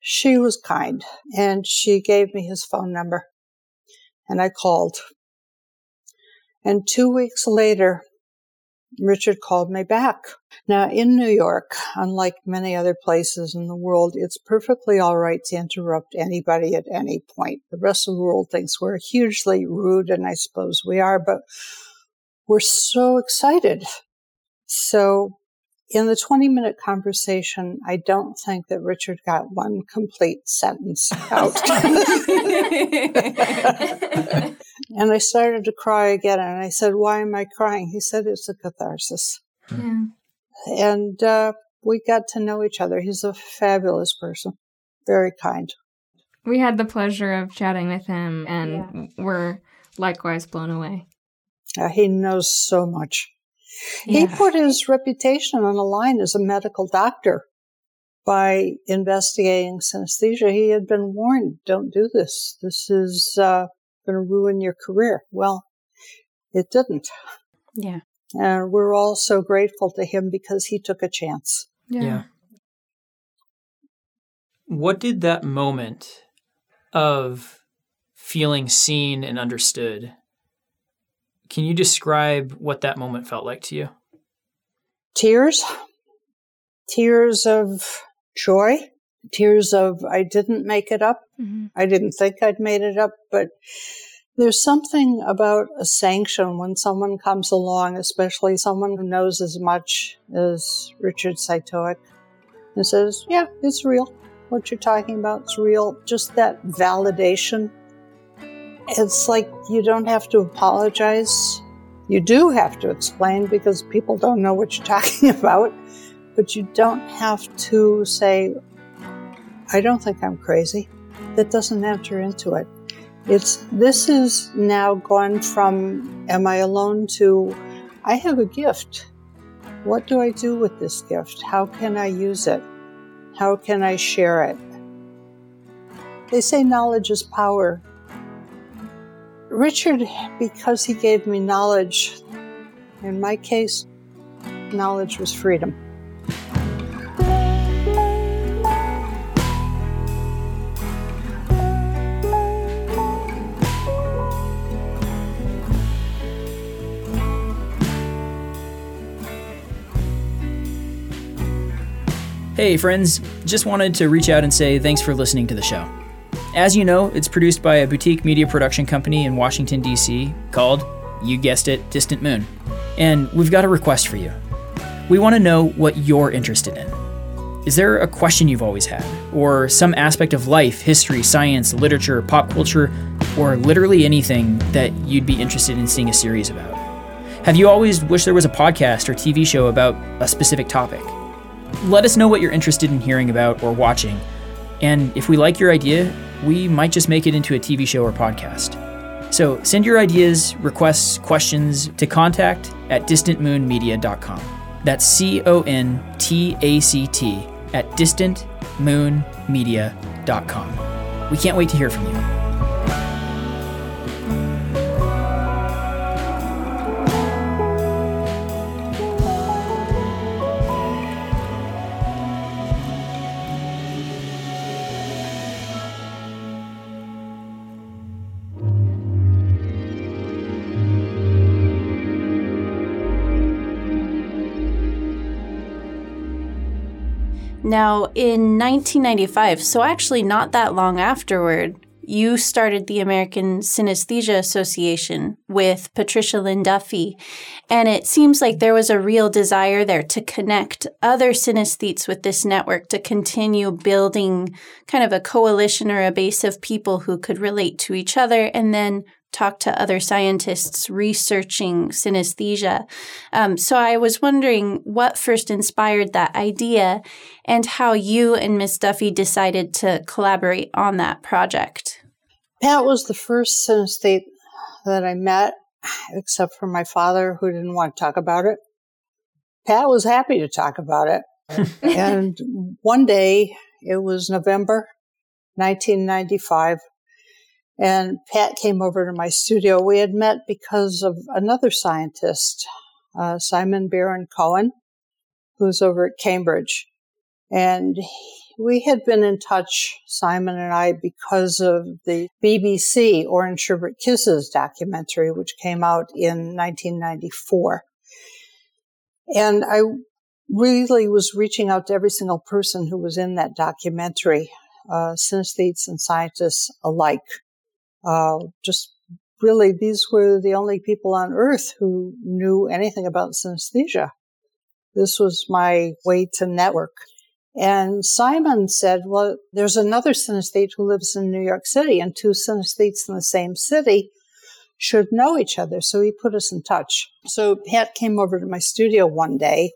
B: She was kind and she gave me his phone number and I called. And two weeks later, Richard called me back. Now, in New York, unlike many other places in the world, it's perfectly all right to interrupt anybody at any point. The rest of the world thinks we're hugely rude, and I suppose we are, but we're so excited. So, in the 20 minute conversation, I don't think that Richard got one complete sentence out. and I started to cry again. And I said, Why am I crying? He said, It's a catharsis. Yeah. And uh, we got to know each other. He's a fabulous person, very kind.
C: We had the pleasure of chatting with him, and yeah. we're likewise blown away.
B: Uh, he knows so much. Yeah. He put his reputation on the line as a medical doctor by investigating synesthesia. He had been warned, don't do this. This is uh, going to ruin your career. Well, it didn't.
D: Yeah.
B: And we're all so grateful to him because he took a chance.
A: Yeah. yeah. What did that moment of feeling seen and understood can you describe what that moment felt like to you?
B: Tears. Tears of joy. Tears of, I didn't make it up. Mm-hmm. I didn't think I'd made it up, but there's something about a sanction when someone comes along, especially someone who knows as much as Richard Cytowic, and says, Yeah, it's real. What you're talking about is real. Just that validation it's like you don't have to apologize. You do have to explain because people don't know what you're talking about, but you don't have to say, I don't think I'm crazy. That doesn't enter into it. It's this is now gone from am I alone to I have a gift. What do I do with this gift? How can I use it? How can I share it? They say knowledge is power. Richard, because he gave me knowledge, in my case, knowledge was freedom.
A: Hey, friends, just wanted to reach out and say thanks for listening to the show. As you know, it's produced by a boutique media production company in Washington, D.C. called, you guessed it, Distant Moon. And we've got a request for you. We want to know what you're interested in. Is there a question you've always had, or some aspect of life, history, science, literature, pop culture, or literally anything that you'd be interested in seeing a series about? Have you always wished there was a podcast or TV show about a specific topic? Let us know what you're interested in hearing about or watching. And if we like your idea, we might just make it into a TV show or podcast. So send your ideas, requests, questions to contact at distantmoonmedia.com. That's C O N T A C T at distantmoonmedia.com. We can't wait to hear from you.
D: Now, in 1995, so actually not that long afterward, you started the American Synesthesia Association with Patricia Lynn Duffy. And it seems like there was a real desire there to connect other synesthetes with this network to continue building kind of a coalition or a base of people who could relate to each other and then talk to other scientists researching synesthesia. Um, so I was wondering what first inspired that idea and how you and Miss Duffy decided to collaborate on that project.
B: Pat was the first synesthete that I met, except for my father, who didn't want to talk about it. Pat was happy to talk about it. and one day, it was November 1995, and Pat came over to my studio. We had met because of another scientist, uh, Simon Baron Cohen, who's over at Cambridge. And we had been in touch, Simon and I, because of the BBC Orange Sherbet Kisses documentary, which came out in 1994. And I really was reaching out to every single person who was in that documentary, uh, synesthetes and scientists alike. Uh, just really, these were the only people on earth who knew anything about synesthesia. This was my way to network. And Simon said, well, there's another synesthete who lives in New York City and two synesthetes in the same city should know each other. So he put us in touch. So Pat came over to my studio one day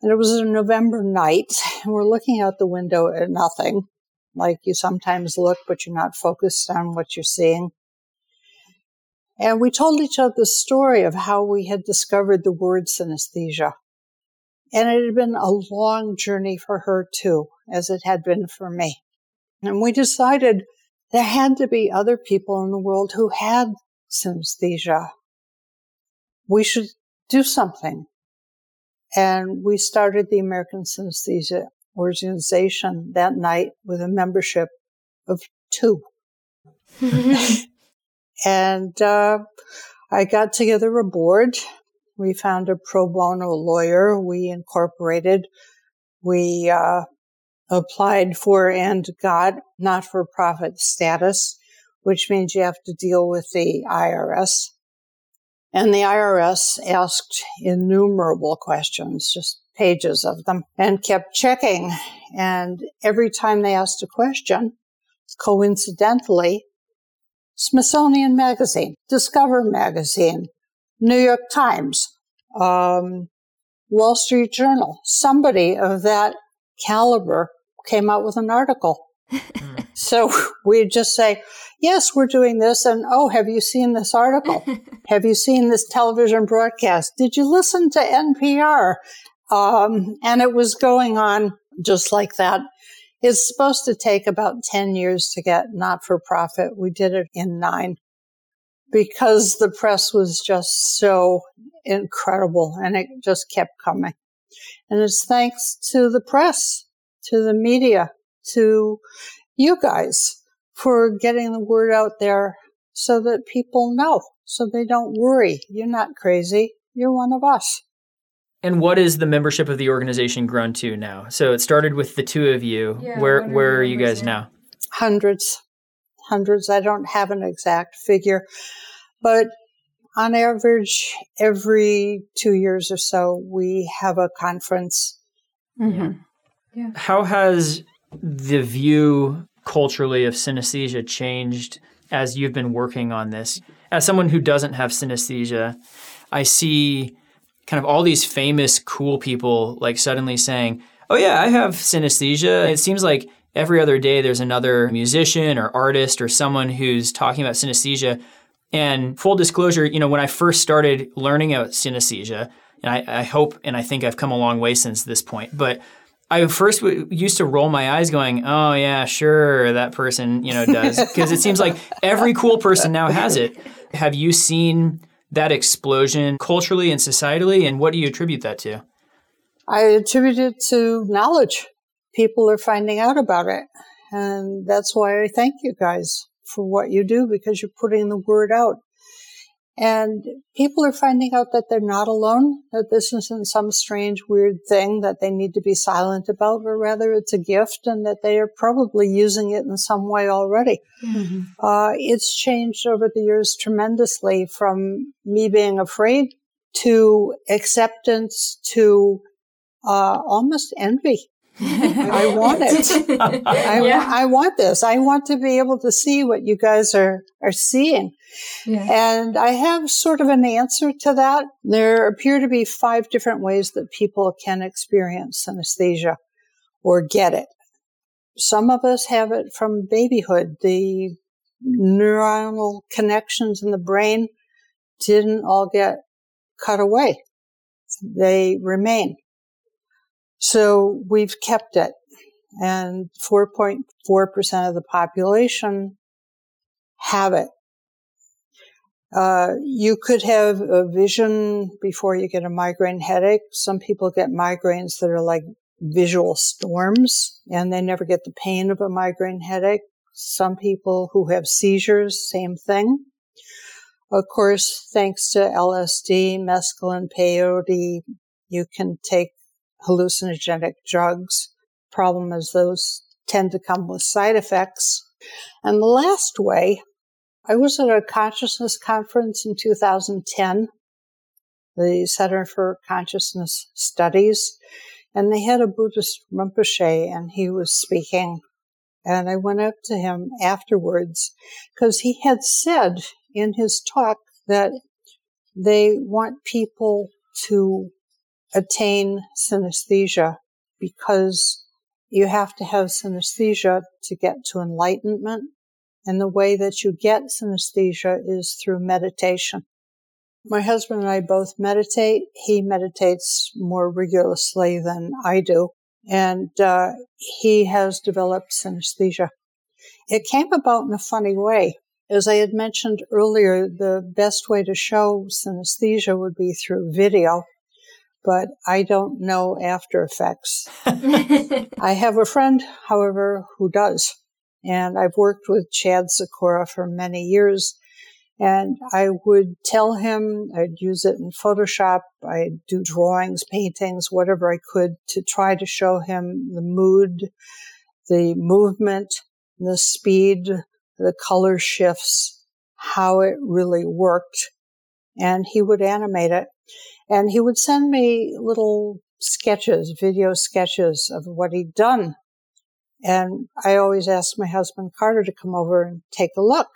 B: and it was a November night and we're looking out the window at nothing. Like you sometimes look, but you're not focused on what you're seeing. And we told each other the story of how we had discovered the word synesthesia. And it had been a long journey for her too, as it had been for me. And we decided there had to be other people in the world who had synesthesia. We should do something. And we started the American Synesthesia Organization that night with a membership of two. and uh, I got together a board we found a pro bono lawyer. We incorporated. We uh, applied for and got not for profit status, which means you have to deal with the IRS. And the IRS asked innumerable questions, just pages of them, and kept checking. And every time they asked a question, coincidentally, Smithsonian Magazine, Discover Magazine, New York Times, um, Wall Street Journal, somebody of that caliber came out with an article. Hmm. so we'd just say, yes, we're doing this. And oh, have you seen this article? have you seen this television broadcast? Did you listen to NPR? Um, and it was going on just like that. It's supposed to take about 10 years to get not for profit. We did it in nine because the press was just so incredible and it just kept coming. And it's thanks to the press, to the media, to you guys for getting the word out there so that people know, so they don't worry. You're not crazy. You're one of us.
A: And what is the membership of the organization grown to now? So it started with the two of you. Yeah, where where are you guys now?
B: Hundreds. Hundreds. I don't have an exact figure. But on average, every two years or so, we have a conference.
A: Mm-hmm. Yeah. How has the view culturally of synesthesia changed as you've been working on this? As someone who doesn't have synesthesia, I see kind of all these famous, cool people like suddenly saying, Oh, yeah, I have synesthesia. It seems like every other day there's another musician or artist or someone who's talking about synesthesia and full disclosure, you know, when I first started learning about synesthesia, and I, I hope and I think I've come a long way since this point, but I first w- used to roll my eyes going, oh, yeah, sure, that person, you know, does. Because it seems like every cool person now has it. Have you seen that explosion culturally and societally, and what do you attribute that to?
B: I attribute it to knowledge. People are finding out about it. And that's why I thank you guys for what you do because you're putting the word out. And people are finding out that they're not alone, that this isn't some strange, weird thing that they need to be silent about, but rather it's a gift and that they are probably using it in some way already. Mm-hmm. Uh, it's changed over the years tremendously from me being afraid to acceptance to uh, almost envy. I want it. I, yeah. I want this. I want to be able to see what you guys are, are seeing. Yeah. And I have sort of an answer to that. There appear to be five different ways that people can experience synesthesia or get it. Some of us have it from babyhood. The neuronal connections in the brain didn't all get cut away. They remain. So we've kept it. And 4.4% of the population have it. Uh, you could have a vision before you get a migraine headache. Some people get migraines that are like visual storms and they never get the pain of a migraine headache. Some people who have seizures, same thing. Of course, thanks to LSD, mescaline, peyote, You can take hallucinogenic drugs. Problem is those tend to come with side effects. And the last way, I was at a consciousness conference in 2010, the Center for Consciousness Studies, and they had a Buddhist Rinpoche and he was speaking. And I went up to him afterwards because he had said in his talk that they want people to attain synesthesia because you have to have synesthesia to get to enlightenment. And the way that you get synesthesia is through meditation. My husband and I both meditate. He meditates more rigorously than I do. And uh, he has developed synesthesia. It came about in a funny way. As I had mentioned earlier, the best way to show synesthesia would be through video, but I don't know After Effects. I have a friend, however, who does. And I've worked with Chad Sikora for many years. And I would tell him I'd use it in Photoshop. I'd do drawings, paintings, whatever I could to try to show him the mood, the movement, the speed, the color shifts, how it really worked. And he would animate it. And he would send me little sketches, video sketches of what he'd done. And I always asked my husband Carter to come over and take a look.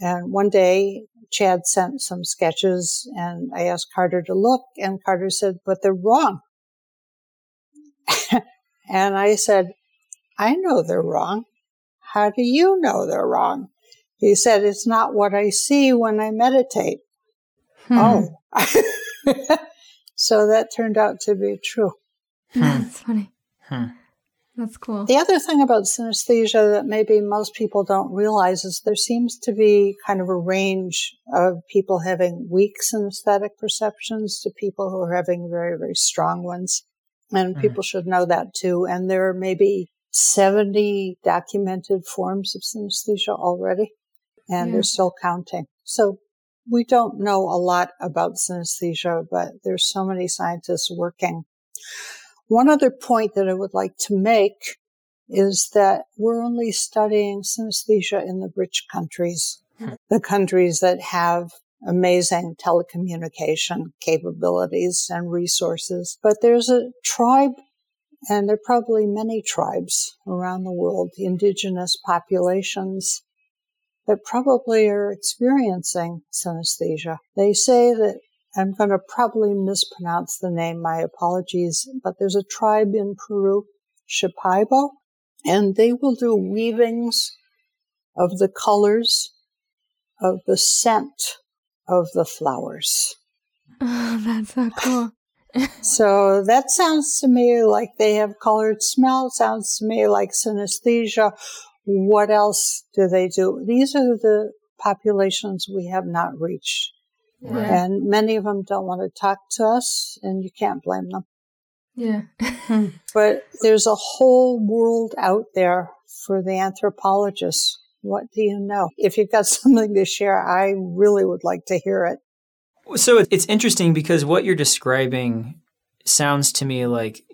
B: And one day Chad sent some sketches and I asked Carter to look and Carter said, but they're wrong. and I said, I know they're wrong. How do you know they're wrong? He said, It's not what I see when I meditate. Hmm. Oh. so that turned out to be true.
C: Hmm. That's funny. Hmm. That's cool.
B: The other thing about synesthesia that maybe most people don't realize is there seems to be kind of a range of people having weak synesthetic perceptions to people who are having very, very strong ones. And mm. people should know that too. And there are maybe 70 documented forms of synesthesia already, and yeah. they're still counting. So we don't know a lot about synesthesia, but there's so many scientists working. One other point that I would like to make is that we're only studying synesthesia in the rich countries, hmm. the countries that have amazing telecommunication capabilities and resources. But there's a tribe and there are probably many tribes around the world, indigenous populations, that probably are experiencing synesthesia. They say that I'm going to probably mispronounce the name, my apologies, but there's a tribe in Peru, Shipibo, and they will do weavings of the colors of the scent of the flowers.
C: Oh, that's so cool
B: so that sounds to me like they have colored smell. Sounds to me like synesthesia. What else do they do? These are the populations we have not reached. Right. And many of them don't want to talk to us, and you can't blame them.
C: Yeah. Hmm.
B: but there's a whole world out there for the anthropologists. What do you know? If you've got something to share, I really would like to hear it.
A: So it's interesting because what you're describing sounds to me like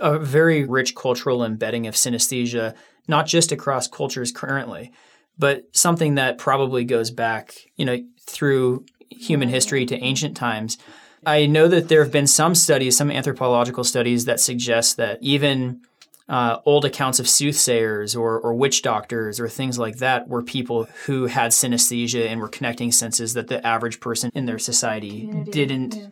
A: a very rich cultural embedding of synesthesia, not just across cultures currently, but something that probably goes back, you know, through human history to ancient times. I know that there have been some studies, some anthropological studies that suggest that even uh, old accounts of soothsayers or, or witch doctors or things like that were people who had synesthesia and were connecting senses that the average person in their society Community. didn't yeah.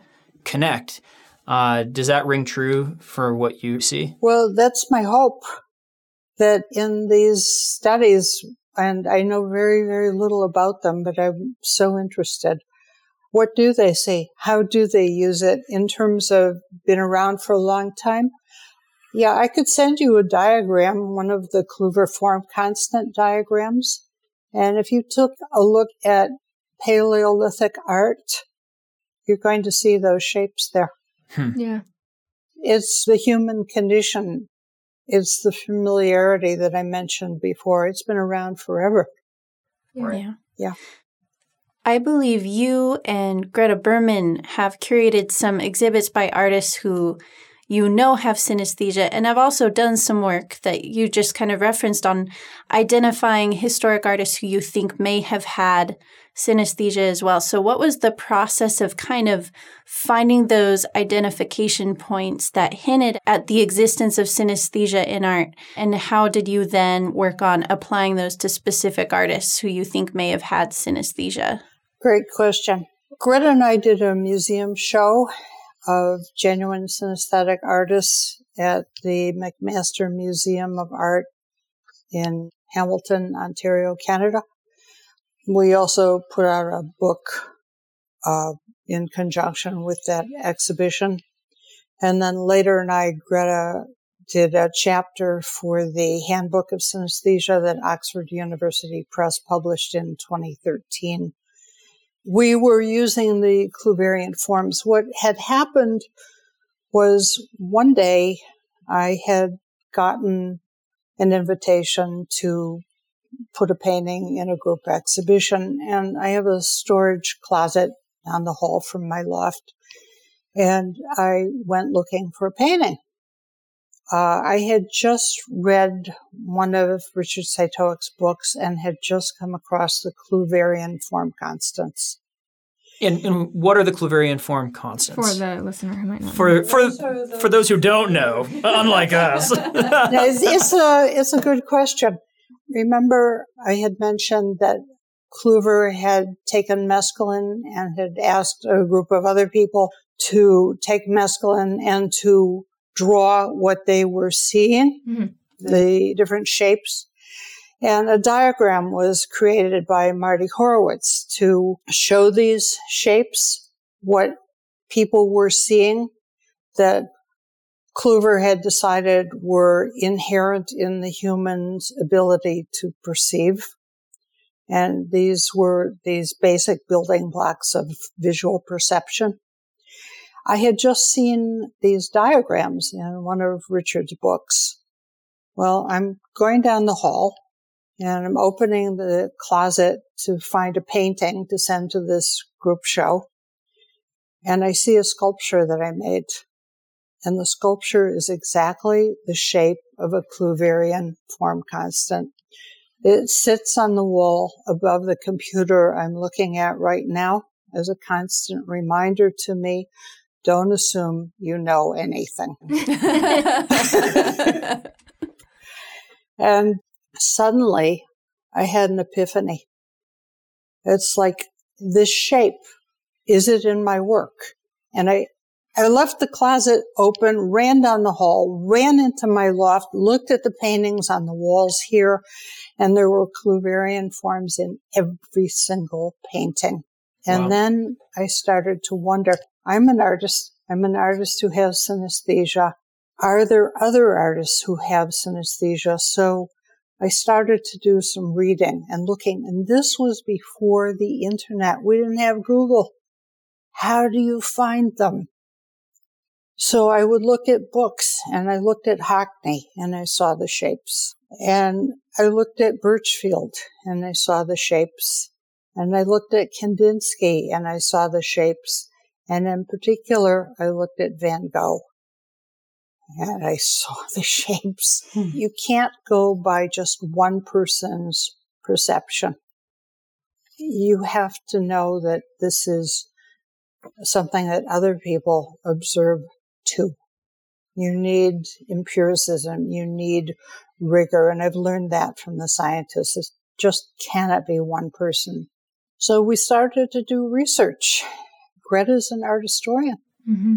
A: connect. Uh, does that ring true for what you see?
B: Well, that's my hope that in these studies, and I know very, very little about them, but I'm so interested. What do they see? How do they use it in terms of been around for a long time? Yeah, I could send you a diagram, one of the Klüver form constant diagrams. And if you took a look at Paleolithic art, you're going to see those shapes there.
C: Hmm. Yeah.
B: It's the human condition. It's the familiarity that I mentioned before. It's been around forever.
C: Yeah.
B: Yeah.
D: I believe you and Greta Berman have curated some exhibits by artists who you know have synesthesia and I've also done some work that you just kind of referenced on identifying historic artists who you think may have had synesthesia as well. So, what was the process of kind of finding those identification points that hinted at the existence of synesthesia in art? And how did you then work on applying those to specific artists who you think may have had synesthesia?
B: Great question. Greta and I did a museum show of genuine synesthetic artists at the McMaster Museum of Art in Hamilton, Ontario, Canada. We also put out a book uh, in conjunction with that exhibition. And then later in I, Greta did a chapter for the Handbook of Synesthesia that Oxford University Press published in 2013. We were using the Klüverian forms. What had happened was one day I had gotten an invitation to put a painting in a group exhibition. And I have a storage closet down the hall from my loft. And I went looking for a painting. Uh, I had just read one of Richard Cytowic's books and had just come across the Klüverian form constants.
A: And, and, what are the Klüverian form constants?
C: For the listener who might not
A: for,
C: know.
A: For, for, for those who don't know, unlike us.
B: it's, it's, a, it's a good question. Remember, I had mentioned that Klüver had taken mescaline and had asked a group of other people to take mescaline and to draw what they were seeing, mm-hmm. the different shapes. And a diagram was created by Mardi Horowitz to show these shapes, what people were seeing that Klüver had decided were inherent in the human's ability to perceive. And these were these basic building blocks of visual perception. I had just seen these diagrams in one of Richard's books. Well, I'm going down the hall and I'm opening the closet to find a painting to send to this group show. And I see a sculpture that I made and the sculpture is exactly the shape of a Klüverian form constant. It sits on the wall above the computer I'm looking at right now as a constant reminder to me don't assume you know anything. and suddenly I had an epiphany. It's like this shape, is it in my work? And I, I left the closet open, ran down the hall, ran into my loft, looked at the paintings on the walls here, and there were Klüverian forms in every single painting. And wow. then I started to wonder, I'm an artist. I'm an artist who has synesthesia. Are there other artists who have synesthesia? So I started to do some reading and looking, and this was before the internet. We didn't have Google. How do you find them? So I would look at books and I looked at Hockney and I saw the shapes. And I looked at Burchfield and I saw the shapes. And I looked at Kandinsky and I saw the shapes. And in particular, I looked at Van Gogh and I saw the shapes. Hmm. You can't go by just one person's perception. You have to know that this is something that other people observe too. You need empiricism. You need rigor. And I've learned that from the scientists. It just cannot be one person. So we started to do research. Greta's an art historian. Mm-hmm.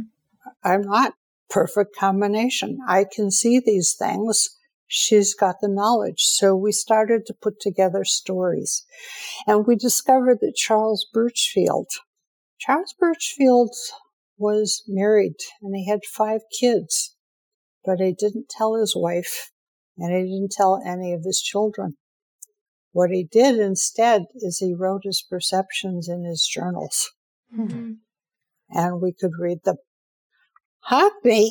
B: I'm not. Perfect combination. I can see these things. She's got the knowledge. So we started to put together stories. And we discovered that Charles Burchfield, Charles Burchfield was married and he had five kids, but he didn't tell his wife and he didn't tell any of his children. What he did instead is he wrote his perceptions in his journals. Mm-hmm. And we could read them. Hockney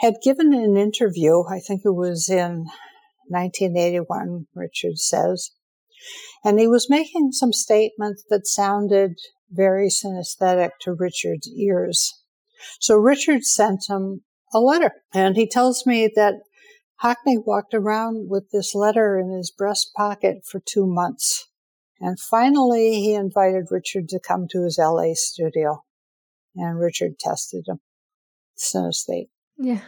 B: had given an interview, I think it was in 1981, Richard says, And he was making some statements that sounded very synesthetic to Richard's ears. So Richard sent him a letter and he tells me that Hockney walked around with this letter in his breast pocket for two months. And finally, he invited Richard to come to his LA studio. And Richard tested him. Synesthete.
C: Yeah.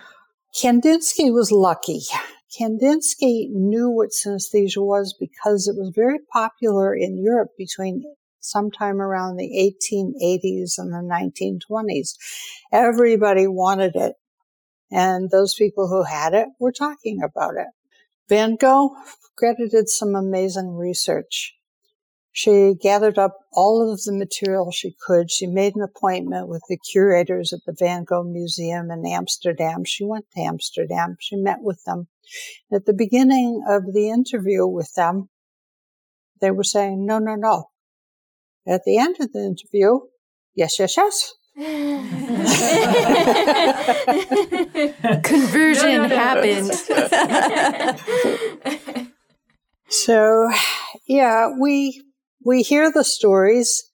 B: Kandinsky was lucky. Kandinsky knew what synesthesia was because it was very popular in Europe between sometime around the 1880s and the 1920s. Everybody wanted it. And those people who had it were talking about it. Van Gogh credited some amazing research. She gathered up all of the material she could. She made an appointment with the curators at the Van Gogh Museum in Amsterdam. She went to Amsterdam. She met with them. At the beginning of the interview with them, they were saying, no, no, no. At the end of the interview, yes, yes, yes.
D: Conversion no, no, no. happened.
B: so, yeah, we we hear the stories.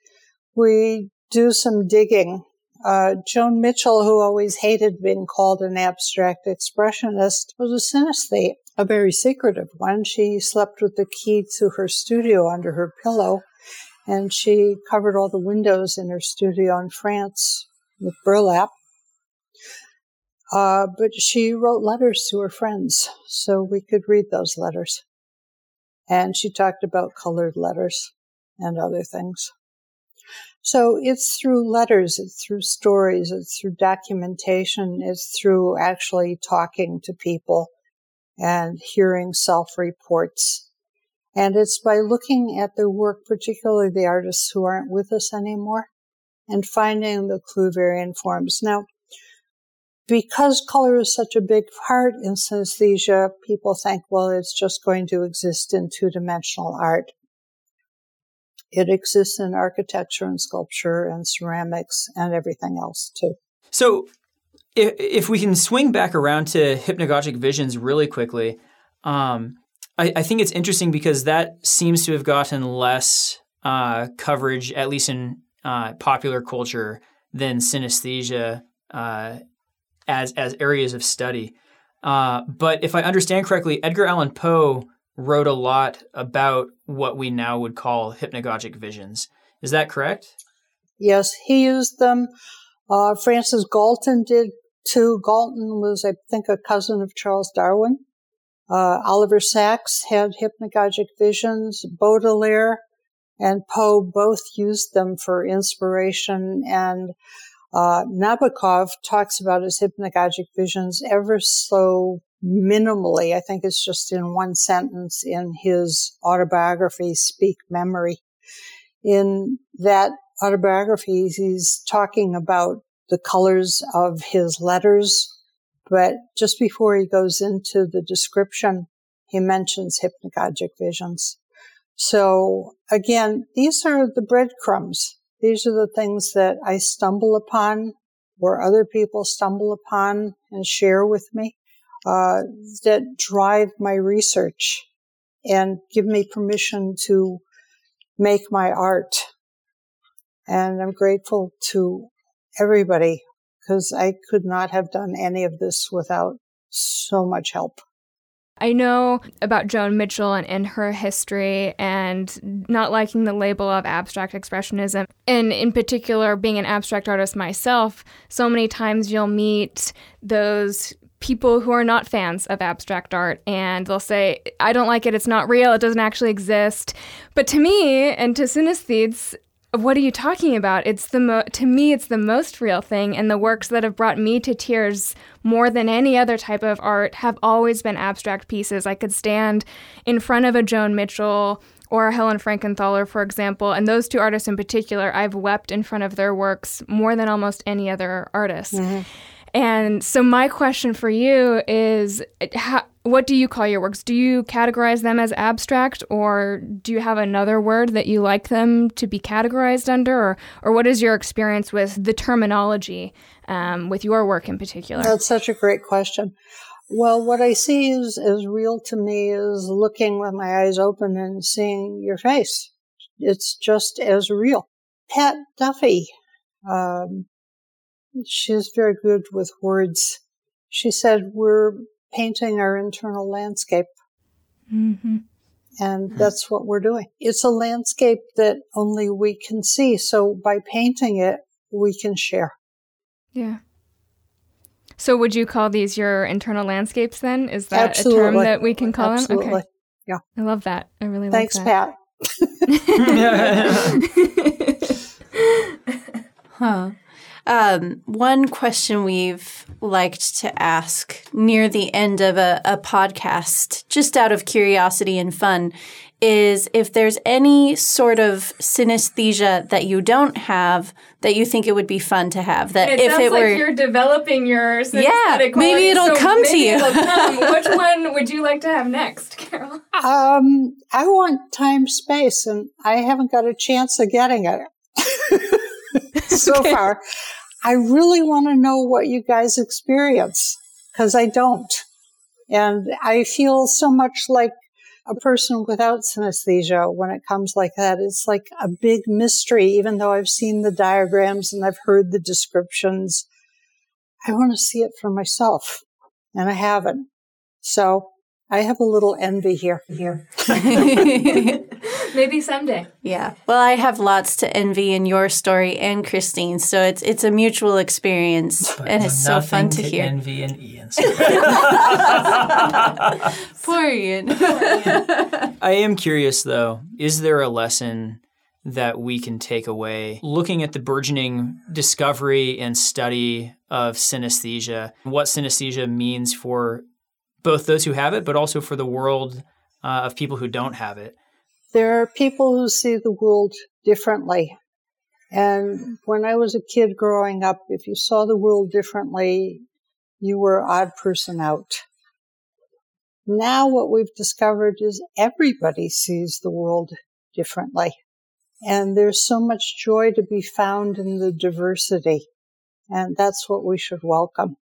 B: We do some digging. Uh, Joan Mitchell, who always hated being called an abstract expressionist, was a synesthete, a very secretive one. She slept with the key to her studio under her pillow and she covered all the windows in her studio in France with burlap. Uh, but she wrote letters to her friends so we could read those letters. And she talked about colored letters and other things. So it's through letters, it's through stories, it's through documentation, it's through actually talking to people and hearing self reports and it's by looking at their work, particularly the artists who aren't with us anymore, and finding the Klüverian forms. Now, because color is such a big part in synesthesia, people think, well, it's just going to exist in two dimensional art. It exists in architecture and sculpture and ceramics and everything else too.
A: So, if, if we can swing back around to hypnagogic visions really quickly, um, I, I think it's interesting because that seems to have gotten less uh, coverage, at least in uh, popular culture, than synesthesia uh, as as areas of study. Uh, but if I understand correctly, Edgar Allan Poe wrote a lot about what we now would call hypnagogic visions. Is that correct?
B: Yes, he used them. Uh, Francis Galton did too. Galton was, I think, a cousin of Charles Darwin. Uh, Oliver Sacks had hypnagogic visions. Baudelaire and Poe both used them for inspiration. And uh, Nabokov talks about his hypnagogic visions ever so minimally. I think it's just in one sentence in his autobiography, Speak Memory. In that autobiography, he's talking about the colors of his letters but just before he goes into the description, he mentions hypnagogic visions. So again, these are the breadcrumbs. These are the things that I stumble upon or other people stumble upon and share with me uh, that drive my research and give me permission to make my art. And I'm grateful to everybody because I could not have done any of this without so much help.
C: I know about Joan Mitchell and, and her history and not liking the label of abstract expressionism. And in particular, being an abstract artist myself, so many times you'll meet those people who are not fans of abstract art and they'll say, I don't like it, it's not real, it doesn't actually exist. But to me and to synesthetes, what are you talking about? It's the mo- to me it's the most real thing and the works that have brought me to tears more than any other type of art have always been abstract pieces. I could stand in front of a Joan Mitchell or a Helen Frankenthaler, for example, and those two artists in particular, I've wept in front of their works more than almost any other artist. Mm-hmm. And so, my question for you is how, what do you call your works? Do you categorize them as abstract, or do you have another word that you like them to be categorized under, or, or what is your experience with the terminology um, with your work in particular?
B: That's such a great question. Well, what I see is as real to me is looking with my eyes open and seeing your face. It's just as real. Pat Duffy, um, she's very good with words. She said, We're painting our internal landscape.
C: Mm-hmm.
B: And that's what we're doing. It's a landscape that only we can see. So by painting it, we can share.
C: Yeah. So would you call these your internal landscapes then? Is that
B: Absolutely.
C: a term that we can call
B: Absolutely.
C: them? Okay. Yeah. I love that. I really
B: Thanks,
C: like that.
B: Thanks, Pat.
D: Huh. Um, one question we've liked to ask near the end of a, a podcast, just out of curiosity and fun, is if there's any sort of synesthesia that you don't have that you think it would be fun to have. That
C: It
D: if it were
C: like you're developing your
D: Yeah, maybe
C: quality,
D: it'll
C: so
D: come to you.
C: come. Which one would you like to have next, Carol?
B: Um, I want time space and I haven't got a chance of getting it so far. I really want to know what you guys experience because I don't. And I feel so much like a person without synesthesia when it comes like that. It's like a big mystery, even though I've seen the diagrams and I've heard the descriptions. I want to see it for myself and I haven't. So I have a little envy here. Here.
C: Maybe someday.
D: Yeah. Well, I have lots to envy in your story and Christine, so it's it's a mutual experience, and it's so fun to hear.
A: Envy and Ian's.
D: Poor Ian.
A: I am curious though, is there a lesson that we can take away looking at the burgeoning discovery and study of synesthesia, what synesthesia means for both those who have it, but also for the world uh, of people who don't have it?
B: There are people who see the world differently. And when I was a kid growing up, if you saw the world differently, you were an odd person out. Now what we've discovered is everybody sees the world differently. And there's so much joy to be found in the diversity. And that's what we should welcome.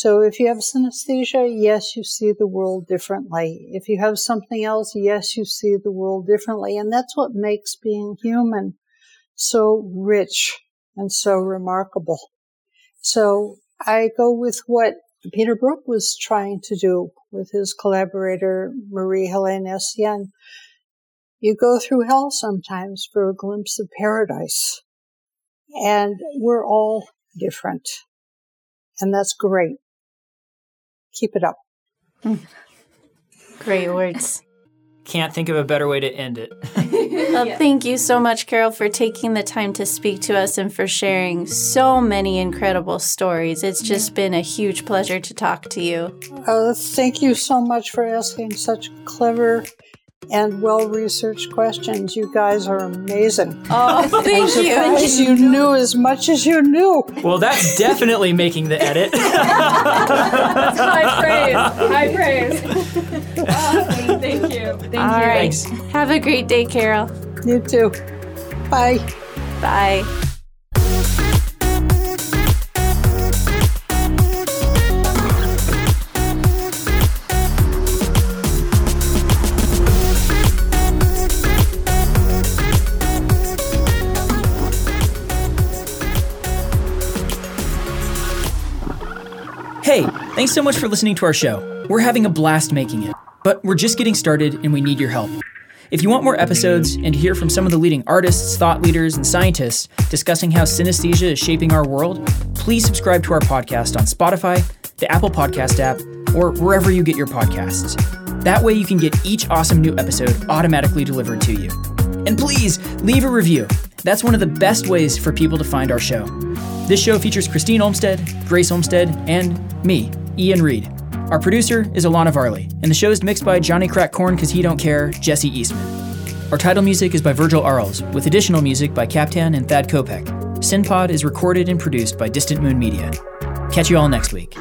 B: So if you have synesthesia, yes, you see the world differently. If you have something else, yes, you see the world differently. And that's what makes being human so rich and so remarkable. So I go with what Peter Brook was trying to do with his collaborator, Marie Helene Estienne. You go through hell sometimes for a glimpse of paradise. And we're all different. And that's great. Keep it up.
D: Great words.
A: Can't think of a better way to end it.
D: Well, thank you so much, Carol, for taking the time to speak to us and for sharing so many incredible stories. It's just been a huge pleasure to talk to you.
B: Uh, thank you so much for asking such clever and well researched questions. You guys are amazing.
D: Oh, thank you.
B: Surprised you knew as much as you knew.
A: Well, that's definitely making the edit.
C: that's High praise. High praise. awesome. Thank you. Thank
D: All
C: you.
D: right.
A: Thanks.
D: Have a great day, Carol.
B: You too. Bye.
D: Bye.
A: Thanks so much for listening to our show. We're having a blast making it, but we're just getting started and we need your help. If you want more episodes and to hear from some of the leading artists, thought leaders, and scientists discussing how synesthesia is shaping our world, please subscribe to our podcast on Spotify, the Apple Podcast app, or wherever you get your podcasts. That way you can get each awesome new episode automatically delivered to you. And please leave a review. That's one of the best ways for people to find our show. This show features Christine Olmsted, Grace Olmsted, and me, Ian Reed. Our producer is Alana Varley, and the show is mixed by Johnny Crack Corn Cause He Don't Care, Jesse Eastman. Our title music is by Virgil Arles, with additional music by Captan and Thad Kopek. SynPod is recorded and produced by Distant Moon Media. Catch you all next week.